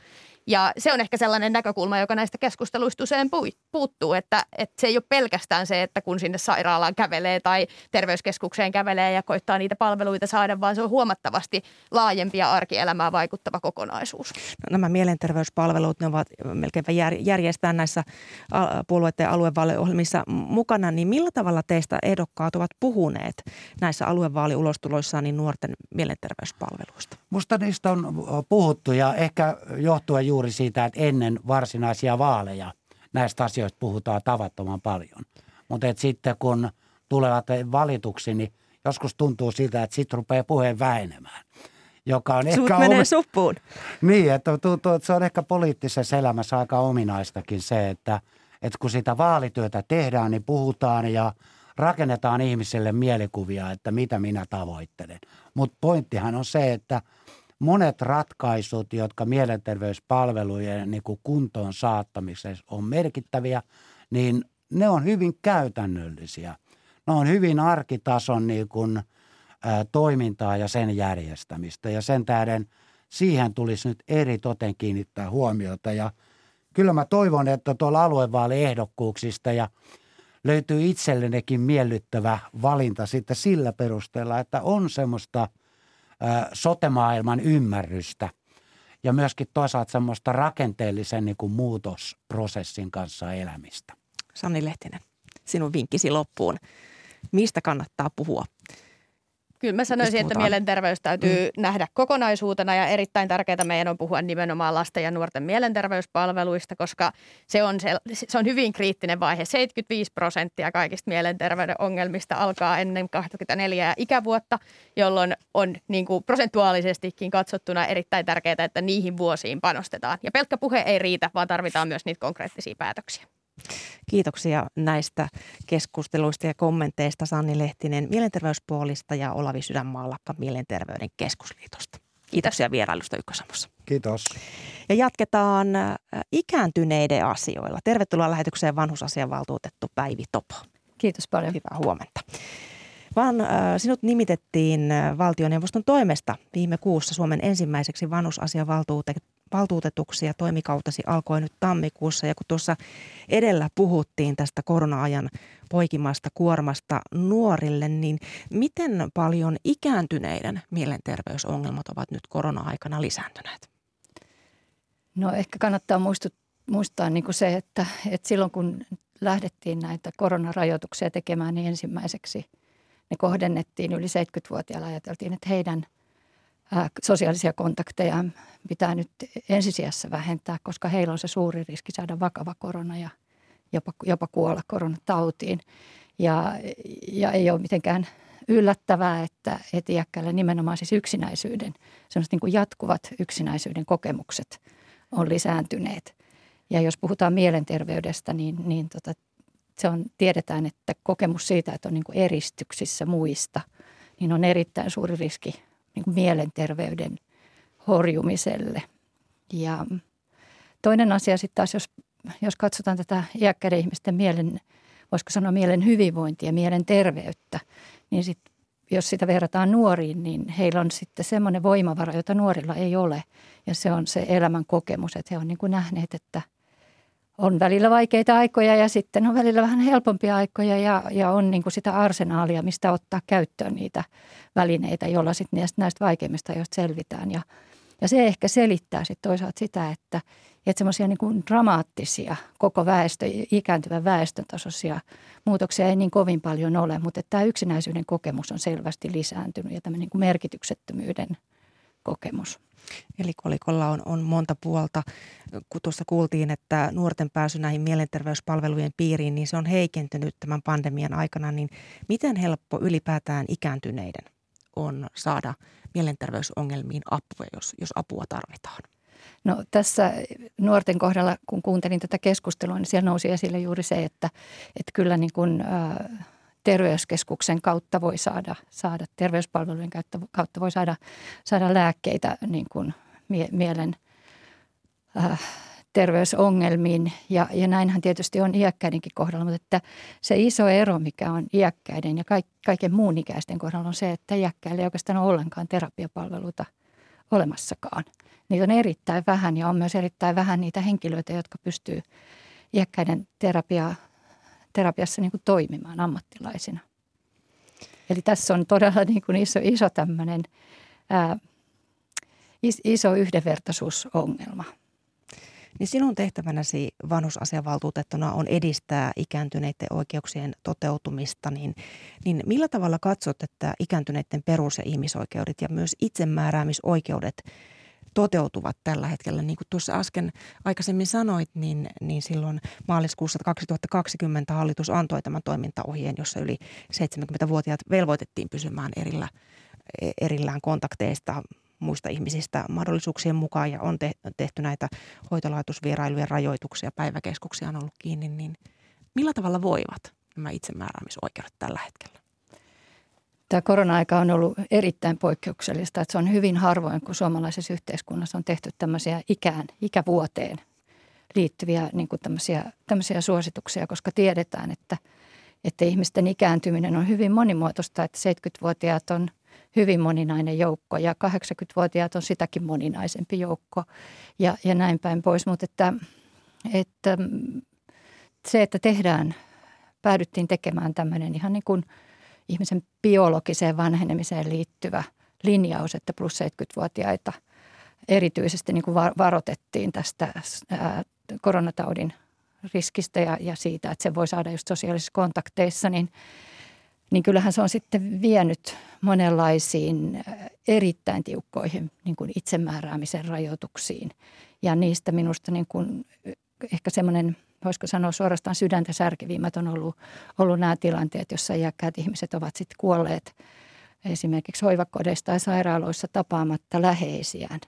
Ja se on ehkä sellainen näkökulma, joka näistä keskusteluista usein puuttuu, että, että se ei ole pelkästään se, että kun sinne sairaalaan kävelee tai terveyskeskukseen kävelee ja koittaa niitä palveluita saada, vaan se on huomattavasti laajempi ja arkielämään vaikuttava kokonaisuus. No, nämä mielenterveyspalvelut, ne ovat melkein järjestää näissä puolueiden aluevaaliohjelmissa mukana, niin millä tavalla teistä ehdokkaat ovat puhuneet näissä aluevaaliulostuloissaan niin nuorten mielenterveyspalveluista? Musta niistä on puhuttu ja ehkä johtuen juuri siitä, että ennen varsinaisia vaaleja näistä asioista puhutaan tavattoman paljon. Mutta sitten kun tulevat valituksi, niin joskus tuntuu siltä, että sitten rupeaa puheen vähenemään. Joka on Suut ehkä menee omi... suppuun. Niin, että tuntuu, että se on ehkä poliittisessa elämässä aika ominaistakin se, että, että kun sitä vaalityötä tehdään, niin puhutaan ja rakennetaan ihmisille mielikuvia, että mitä minä tavoittelen. Mutta pointtihan on se, että – monet ratkaisut, jotka mielenterveyspalvelujen niin kuin kuntoon saattamisessa on merkittäviä, niin ne on hyvin käytännöllisiä. Ne on hyvin arkitason niin kuin, ä, toimintaa ja sen järjestämistä. Ja sen tähden siihen tulisi nyt eri toten kiinnittää huomiota. Ja kyllä mä toivon, että tuolla aluevaaliehdokkuuksista ja löytyy itsellenekin miellyttävä valinta sitten sillä perusteella, että on semmoista sotemaailman ymmärrystä ja myöskin toisaalta semmoista rakenteellisen niin kuin muutosprosessin kanssa elämistä. Sanni Lehtinen, sinun vinkkisi loppuun. Mistä kannattaa puhua Kyllä mä sanoisin, että mielenterveys täytyy mm. nähdä kokonaisuutena ja erittäin tärkeää meidän on puhua nimenomaan lasten ja nuorten mielenterveyspalveluista, koska se on, se, se on hyvin kriittinen vaihe. 75 prosenttia kaikista mielenterveyden ongelmista alkaa ennen 24 ikävuotta, jolloin on niin kuin prosentuaalisestikin katsottuna erittäin tärkeää, että niihin vuosiin panostetaan. Ja pelkkä puhe ei riitä, vaan tarvitaan myös niitä konkreettisia päätöksiä. Kiitoksia näistä keskusteluista ja kommenteista Sanni Lehtinen Mielenterveyspuolista ja Olavi Sydänmaallakka Mielenterveyden keskusliitosta. Kiitoksia vierailusta Ykkösamossa. Kiitos. Ja jatketaan äh, ikääntyneiden asioilla. Tervetuloa lähetykseen vanhusasianvaltuutettu Päivi Topo. Kiitos paljon. Hyvää huomenta. Vaan äh, sinut nimitettiin äh, valtioneuvoston toimesta viime kuussa Suomen ensimmäiseksi vanhusasiavaltuutettu valtuutetuksi ja toimikautasi alkoi nyt tammikuussa. Ja kun tuossa edellä puhuttiin tästä korona-ajan poikimasta kuormasta nuorille, niin miten paljon ikääntyneiden mielenterveysongelmat ovat nyt korona-aikana lisääntyneet? No ehkä kannattaa muistut, muistaa niin kuin se, että, että silloin kun lähdettiin näitä koronarajoituksia tekemään, niin ensimmäiseksi ne kohdennettiin yli 70-vuotiailla. Ajateltiin, että heidän – sosiaalisia kontakteja pitää nyt ensisijassa vähentää, koska heillä on se suuri riski saada vakava korona ja jopa, jopa kuolla koronatautiin. Ja, ja ei ole mitenkään yllättävää, että, että nimenomaan siis yksinäisyyden, sellaiset niin kuin jatkuvat yksinäisyyden kokemukset on lisääntyneet. Ja jos puhutaan mielenterveydestä, niin, niin tota, se on, tiedetään, että kokemus siitä, että on niin eristyksissä muista, niin on erittäin suuri riski niin mielenterveyden horjumiselle. Ja toinen asia sitten taas, jos, jos katsotaan tätä iäkkäiden ihmisten mielen, voisiko sanoa mielen hyvinvointia, mielen terveyttä, niin sit, jos sitä verrataan nuoriin, niin heillä on sitten semmoinen voimavara, jota nuorilla ei ole. Ja se on se elämän kokemus, että he on niin kuin nähneet, että – on välillä vaikeita aikoja ja sitten on välillä vähän helpompia aikoja ja, ja on niin kuin sitä arsenaalia, mistä ottaa käyttöön niitä välineitä, joilla sitten näistä, vaikeimmista ajoista selvitään. Ja, ja se ehkä selittää sitten toisaalta sitä, että, että semmoisia niin dramaattisia koko väestö, ikääntyvän väestön tasoisia muutoksia ei niin kovin paljon ole, mutta tämä yksinäisyyden kokemus on selvästi lisääntynyt ja tämmöinen niin merkityksettömyyden kokemus. Eli kolikolla on, on monta puolta. Kun tuossa kuultiin, että nuorten pääsy näihin mielenterveyspalvelujen piiriin, niin se on heikentynyt tämän pandemian aikana. Niin miten helppo ylipäätään ikääntyneiden on saada mielenterveysongelmiin apua, jos, jos apua tarvitaan? No tässä nuorten kohdalla, kun kuuntelin tätä keskustelua, niin siellä nousi esille juuri se, että, että kyllä niin kuin, äh, terveyskeskuksen kautta voi saada, saada terveyspalvelujen kautta, voi saada, saada lääkkeitä niin kuin mie- mielen äh, terveysongelmiin. Ja, ja näinhän tietysti on iäkkäidenkin kohdalla, mutta että se iso ero, mikä on iäkkäiden ja kaik, kaiken muun ikäisten kohdalla on se, että iäkkäillä ei oikeastaan ole ollenkaan terapiapalveluita olemassakaan. Niitä on erittäin vähän ja on myös erittäin vähän niitä henkilöitä, jotka pystyy iäkkäiden terapiaa terapiassa niin kuin toimimaan ammattilaisina. Eli tässä on todella niin kuin iso, iso tämmöinen ää, iso yhdenvertaisuusongelma. Niin sinun tehtävänäsi vanhusasiavaltuutettuna on edistää ikääntyneiden oikeuksien toteutumista, niin, niin millä tavalla katsot, että ikääntyneiden perus- ja ihmisoikeudet ja myös itsemääräämisoikeudet – toteutuvat tällä hetkellä. Niin kuin tuossa äsken aikaisemmin sanoit, niin, niin silloin maaliskuussa 2020 hallitus antoi tämän toimintaohjeen, jossa yli 70-vuotiaat velvoitettiin pysymään erillä, erillään kontakteista muista ihmisistä mahdollisuuksien mukaan ja on tehty näitä hoitolaitosvierailujen rajoituksia, päiväkeskuksia on ollut kiinni, niin millä tavalla voivat nämä itsemääräämisoikeudet tällä hetkellä? Tämä korona-aika on ollut erittäin poikkeuksellista, että se on hyvin harvoin, kun suomalaisessa yhteiskunnassa on tehty tämmöisiä ikään, ikävuoteen liittyviä niin kuin tämmöisiä, tämmöisiä suosituksia, koska tiedetään, että, että ihmisten ikääntyminen on hyvin monimuotoista, että 70-vuotiaat on hyvin moninainen joukko ja 80-vuotiaat on sitäkin moninaisempi joukko ja, ja näin päin pois, mutta että että se, että tehdään, päädyttiin tekemään tämmöinen ihan niin kuin ihmisen biologiseen vanhenemiseen liittyvä linjaus, että plus 70-vuotiaita erityisesti niin kuin varoitettiin tästä koronataudin riskistä ja, ja siitä, että se voi saada just sosiaalisissa kontakteissa, niin, niin kyllähän se on sitten vienyt monenlaisiin erittäin tiukkoihin niin kuin itsemääräämisen rajoituksiin. Ja niistä minusta niin kuin ehkä semmoinen, voisiko sanoa suorastaan sydäntä särkevimmät on ollut, ollut nämä tilanteet, jossa iäkkäät ihmiset ovat sitten kuolleet esimerkiksi hoivakodeissa tai sairaaloissa tapaamatta läheisiään.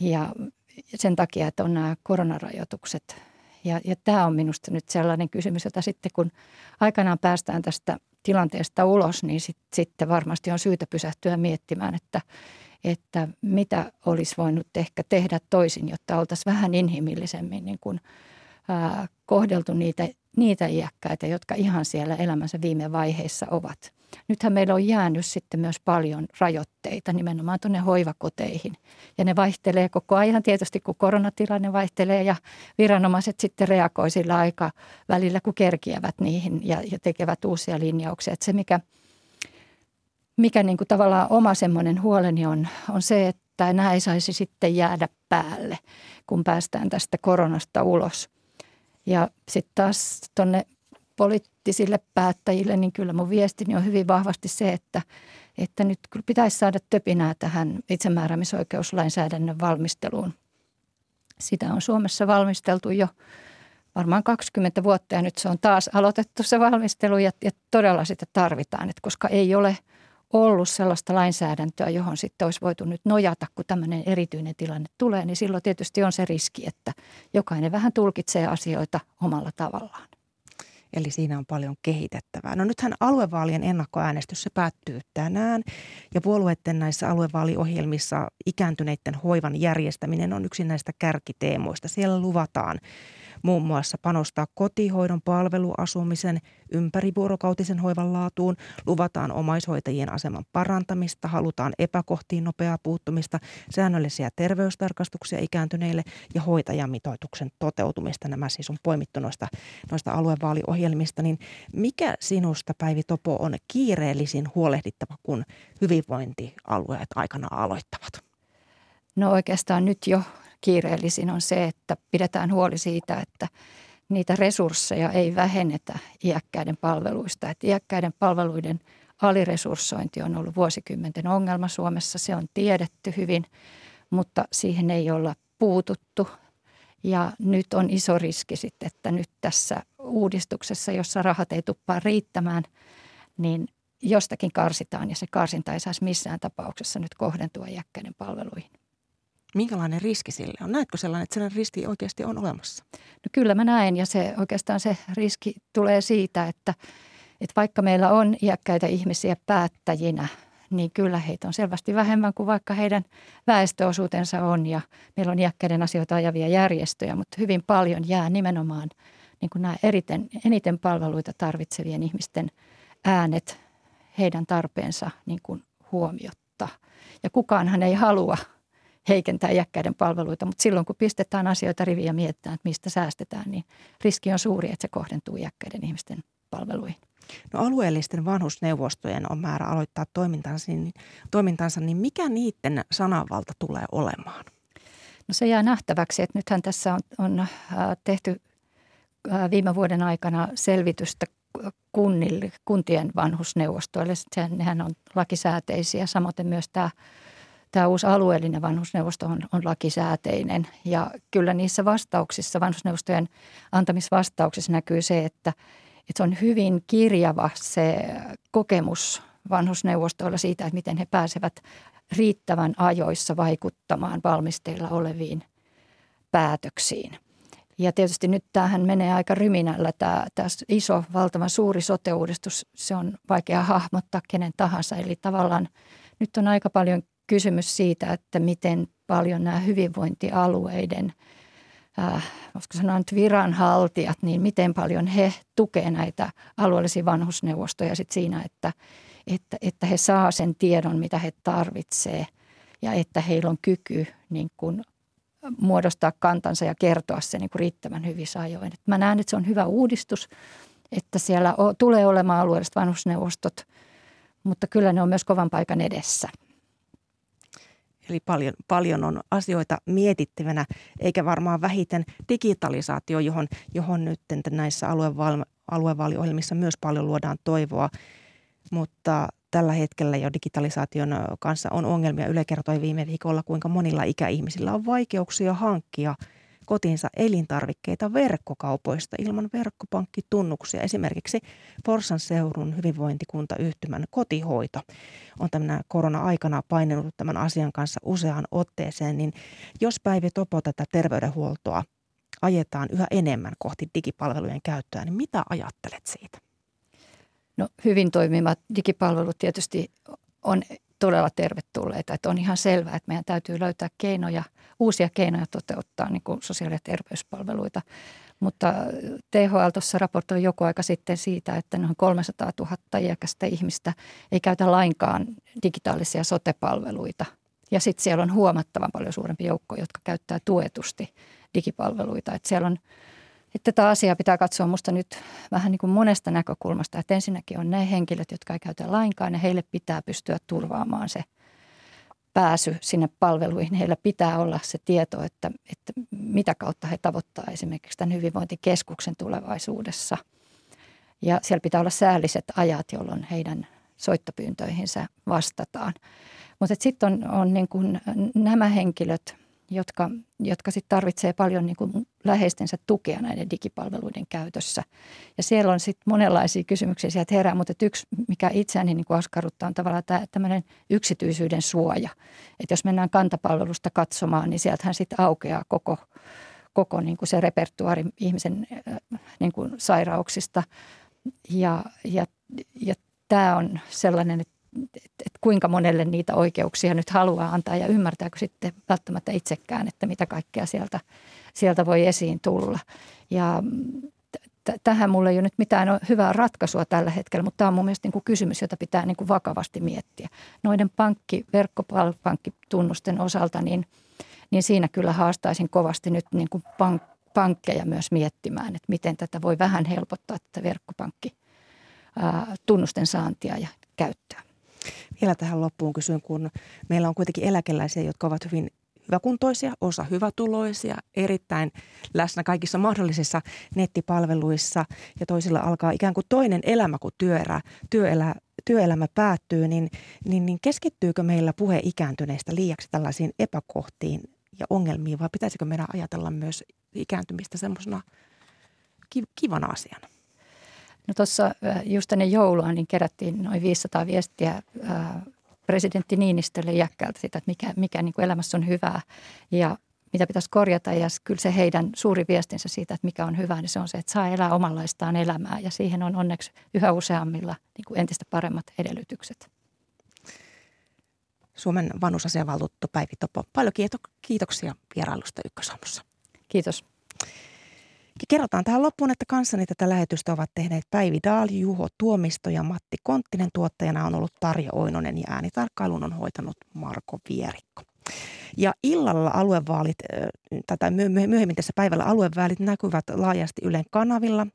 Ja sen takia, että on nämä koronarajoitukset. Ja, ja tämä on minusta nyt sellainen kysymys, jota sitten kun aikanaan päästään tästä tilanteesta ulos, niin sit, sitten varmasti on syytä pysähtyä miettimään, että, että mitä olisi voinut ehkä tehdä toisin, jotta oltaisiin vähän inhimillisemmin niin kuin, ää, kohdeltu niitä, niitä iäkkäitä, jotka ihan siellä elämänsä viime vaiheissa ovat. Nythän meillä on jäänyt sitten myös paljon rajoitteita nimenomaan tuonne hoivakoteihin. Ja ne vaihtelee koko ajan tietysti, kun koronatilanne vaihtelee ja viranomaiset sitten reagoi sillä aika välillä, kun kerkiävät niihin ja, ja tekevät uusia linjauksia. Että se, mikä, mikä niin kuin tavallaan oma semmoinen huoleni on, on se, että nämä ei saisi sitten jäädä päälle, kun päästään tästä koronasta ulos. Ja sitten taas tuonne poliittisille päättäjille, niin kyllä mun viestini on hyvin vahvasti se, että, että nyt pitäisi saada töpinää tähän itsemääräämisoikeuslainsäädännön valmisteluun. Sitä on Suomessa valmisteltu jo varmaan 20 vuotta ja nyt se on taas aloitettu se valmistelu ja, ja todella sitä tarvitaan, että koska ei ole ollut sellaista lainsäädäntöä, johon sitten olisi voitu nyt nojata, kun tämmöinen erityinen tilanne tulee, niin silloin tietysti on se riski, että jokainen vähän tulkitsee asioita omalla tavallaan. Eli siinä on paljon kehitettävää. No nythän aluevaalien ennakkoäänestys se päättyy tänään ja puolueiden näissä aluevaaliohjelmissa ikääntyneiden hoivan järjestäminen on yksi näistä kärkiteemoista. Siellä luvataan muun muassa panostaa kotihoidon palveluasumisen ympärivuorokautisen hoivan laatuun, luvataan omaishoitajien aseman parantamista, halutaan epäkohtiin nopeaa puuttumista, säännöllisiä terveystarkastuksia ikääntyneille ja hoitajamitoituksen toteutumista. Nämä siis on poimittu noista, noista aluevaaliohjelmista. Niin mikä sinusta, Päivi Topo, on kiireellisin huolehdittava, kun hyvinvointialueet aikana aloittavat? No oikeastaan nyt jo kiireellisin on se, että pidetään huoli siitä, että niitä resursseja ei vähennetä iäkkäiden palveluista. Että iäkkäiden palveluiden aliresurssointi on ollut vuosikymmenten ongelma Suomessa. Se on tiedetty hyvin, mutta siihen ei olla puututtu. Ja nyt on iso riski sitten, että nyt tässä uudistuksessa, jossa rahat ei tuppaa riittämään, niin jostakin karsitaan ja se karsinta ei saisi missään tapauksessa nyt kohdentua iäkkäiden palveluihin. Minkälainen riski sille on? Näetkö sellainen, että sellainen riski oikeasti on olemassa? No kyllä mä näen ja se oikeastaan se riski tulee siitä, että, että vaikka meillä on iäkkäitä ihmisiä päättäjinä, niin kyllä heitä on selvästi vähemmän kuin vaikka heidän väestöosuutensa on. Ja meillä on iäkkäiden asioita ajavia järjestöjä, mutta hyvin paljon jää nimenomaan niin kuin nämä eriten, eniten palveluita tarvitsevien ihmisten äänet, heidän tarpeensa niin kuin huomiotta. Ja kukaanhan ei halua heikentää iäkkäiden palveluita, mutta silloin kun pistetään asioita riviä ja mietitään, että mistä säästetään, niin riski on suuri, että se kohdentuu iäkkäiden ihmisten palveluihin. No alueellisten vanhusneuvostojen on määrä aloittaa toimintansa, niin, toimintansa, niin mikä niiden sananvalta tulee olemaan? No se jää nähtäväksi, että nythän tässä on, on äh, tehty äh, viime vuoden aikana selvitystä kunnille, kuntien vanhusneuvostoille. Sehän, nehän on lakisääteisiä, samoin myös tämä tämä uusi alueellinen vanhusneuvosto on, on lakisääteinen. Ja kyllä niissä vastauksissa, vanhusneuvostojen antamisvastauksissa näkyy se, että, että se on hyvin kirjava se kokemus vanhusneuvostoilla siitä, että miten he pääsevät riittävän ajoissa vaikuttamaan valmisteilla oleviin päätöksiin. Ja tietysti nyt tämähän menee aika ryminällä, tämä, tämä iso, valtavan suuri sote-uudistus, se on vaikea hahmottaa kenen tahansa. Eli tavallaan nyt on aika paljon kysymys siitä, että miten paljon nämä hyvinvointialueiden, äh, sanoa nyt viranhaltijat, niin miten paljon he tukevat näitä alueellisia vanhusneuvostoja sit siinä, että, että, että he saa sen tiedon, mitä he tarvitsee ja että heillä on kyky niin kuin muodostaa kantansa ja kertoa se niin riittävän hyvissä ajoin. Et mä näen, että se on hyvä uudistus, että siellä tulee olemaan alueelliset vanhusneuvostot, mutta kyllä ne on myös kovan paikan edessä. Eli paljon, paljon on asioita mietittävänä, eikä varmaan vähiten digitalisaatio, johon, johon nyt näissä alueval, aluevaaliohjelmissa myös paljon luodaan toivoa. Mutta tällä hetkellä jo digitalisaation kanssa on ongelmia. Yle kertoi viime viikolla, kuinka monilla ikäihmisillä on vaikeuksia hankkia kotiinsa elintarvikkeita verkkokaupoista ilman verkkopankkitunnuksia. Esimerkiksi Porsan seurun hyvinvointikuntayhtymän kotihoito on tämän korona-aikana painenut tämän asian kanssa useaan otteeseen, niin jos Päivi Topo tätä terveydenhuoltoa ajetaan yhä enemmän kohti digipalvelujen käyttöä, niin mitä ajattelet siitä? No hyvin toimivat digipalvelut tietysti on todella tervetulleita. Että on ihan selvää, että meidän täytyy löytää keinoja, uusia keinoja toteuttaa niin kuin sosiaali- ja terveyspalveluita. Mutta THL tuossa raportoi joku aika sitten siitä, että noin 300 000 iäkästä ihmistä ei käytä lainkaan digitaalisia sotepalveluita. Ja sitten siellä on huomattavan paljon suurempi joukko, jotka käyttää tuetusti digipalveluita. Että siellä on että tätä asiaa pitää katsoa minusta nyt vähän niin kuin monesta näkökulmasta. Että ensinnäkin on ne henkilöt, jotka ei käytä lainkaan ja heille pitää pystyä turvaamaan se pääsy sinne palveluihin. Heillä pitää olla se tieto, että, että mitä kautta he tavoittaa esimerkiksi tämän hyvinvointikeskuksen tulevaisuudessa. Ja siellä pitää olla säälliset ajat, jolloin heidän soittopyyntöihinsä vastataan. Mutta sitten on, on niin kuin nämä henkilöt – jotka, jotka sit tarvitsee paljon niin kuin läheistensä tukea näiden digipalveluiden käytössä. Ja siellä on sitten monenlaisia kysymyksiä sieltä herää, mutta yksi, mikä itseäni niin askarruttaa, on tavallaan tämmöinen yksityisyyden suoja. Että jos mennään kantapalvelusta katsomaan, niin sieltähän sitten aukeaa koko, koko niin kuin se repertuaari ihmisen äh, niin kuin sairauksista. Ja, ja, ja tämä on sellainen, että että kuinka monelle niitä oikeuksia nyt haluaa antaa ja ymmärtääkö sitten välttämättä itsekään, että mitä kaikkea sieltä, sieltä voi esiin tulla. Ja t- tähän mulla ei ole nyt mitään hyvää ratkaisua tällä hetkellä, mutta tämä on mun mielestä niin kuin kysymys, jota pitää niin kuin vakavasti miettiä. Noiden pankki, verkkopankkitunnusten osalta, niin, niin siinä kyllä haastaisin kovasti nyt niin kuin pank- pankkeja myös miettimään, että miten tätä voi vähän helpottaa tätä verkkopankki tunnusten saantia ja käyttöä. Vielä tähän loppuun kysyn, kun meillä on kuitenkin eläkeläisiä, jotka ovat hyvin hyväkuntoisia, osa hyvätuloisia, erittäin läsnä kaikissa mahdollisissa nettipalveluissa ja toisilla alkaa ikään kuin toinen elämä, kun työerä, työelä, työelämä päättyy, niin, niin, niin keskittyykö meillä puhe ikääntyneistä liiaksi tällaisiin epäkohtiin ja ongelmiin vai pitäisikö meidän ajatella myös ikääntymistä semmoisena kivana asiana? No tuossa just ennen joulua niin kerättiin noin 500 viestiä presidentti Niinistölle iäkkäältä sitä, että mikä, mikä niin kuin elämässä on hyvää ja mitä pitäisi korjata. Ja kyllä se heidän suuri viestinsä siitä, että mikä on hyvää, niin se on se, että saa elää omanlaistaan elämää. Ja siihen on onneksi yhä useammilla niin kuin entistä paremmat edellytykset. Suomen vanhusasiavaltuutettu Päivi Topo, paljon kiitoksia vierailusta Ykkösaamussa. Kiitos. Kerrotaan tähän loppuun, että kanssani tätä lähetystä ovat tehneet Päivi Daal, Juho Tuomisto ja Matti Konttinen. Tuottajana on ollut Tarja Oinonen ja äänitarkkailun on hoitanut Marko Vierikko. Ja illalla aluevaalit, tätä myöhemmin tässä päivällä aluevaalit näkyvät laajasti Ylen kanavilla.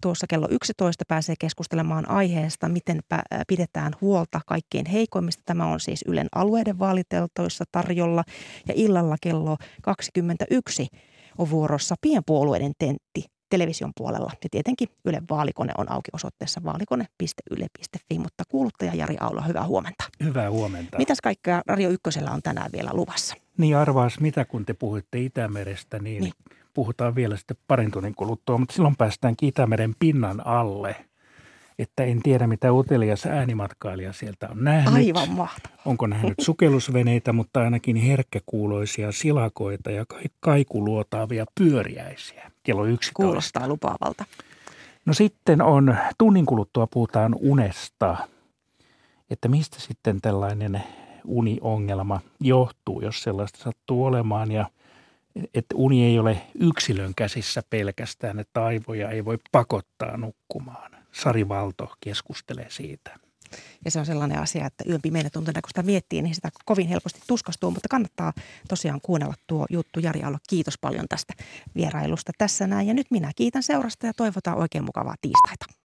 Tuossa kello 11 pääsee keskustelemaan aiheesta, miten pidetään huolta kaikkein heikoimmista. Tämä on siis Ylen alueiden vaaliteltoissa tarjolla. Ja illalla kello 21 on vuorossa pienpuolueiden tentti television puolella. Ja tietenkin Ylen vaalikone on auki osoitteessa vaalikone.yle.fi, mutta kuuluttaja Jari Aula, hyvää huomenta. Hyvää huomenta. Mitäs kaikkea Radio Ykkösellä on tänään vielä luvassa? Niin arvaas mitä, kun te puhuitte Itämerestä, niin, niin. puhutaan vielä sitten parin tunnin kuluttua, mutta silloin päästään Itämeren pinnan alle – että en tiedä mitä utelias äänimatkailija sieltä on nähnyt. Aivan mahtavaa. Onko nähnyt sukellusveneitä, mutta ainakin herkkäkuuloisia silakoita ja kaikuluotaavia pyöriäisiä kello 11. Kuulostaa lupaavalta. No sitten on, tunnin kuluttua puhutaan unesta, että mistä sitten tällainen uniongelma johtuu, jos sellaista sattuu olemaan ja että uni ei ole yksilön käsissä pelkästään, että aivoja ei voi pakottaa nukkumaan. Sari Valto keskustelee siitä. Ja se on sellainen asia, että yön pimeänä tuntuna, kun sitä miettii, niin sitä kovin helposti tuskastuu. Mutta kannattaa tosiaan kuunnella tuo juttu. Jari Allo, kiitos paljon tästä vierailusta tässä näin. Ja nyt minä kiitän seurasta ja toivotan oikein mukavaa tiistaita.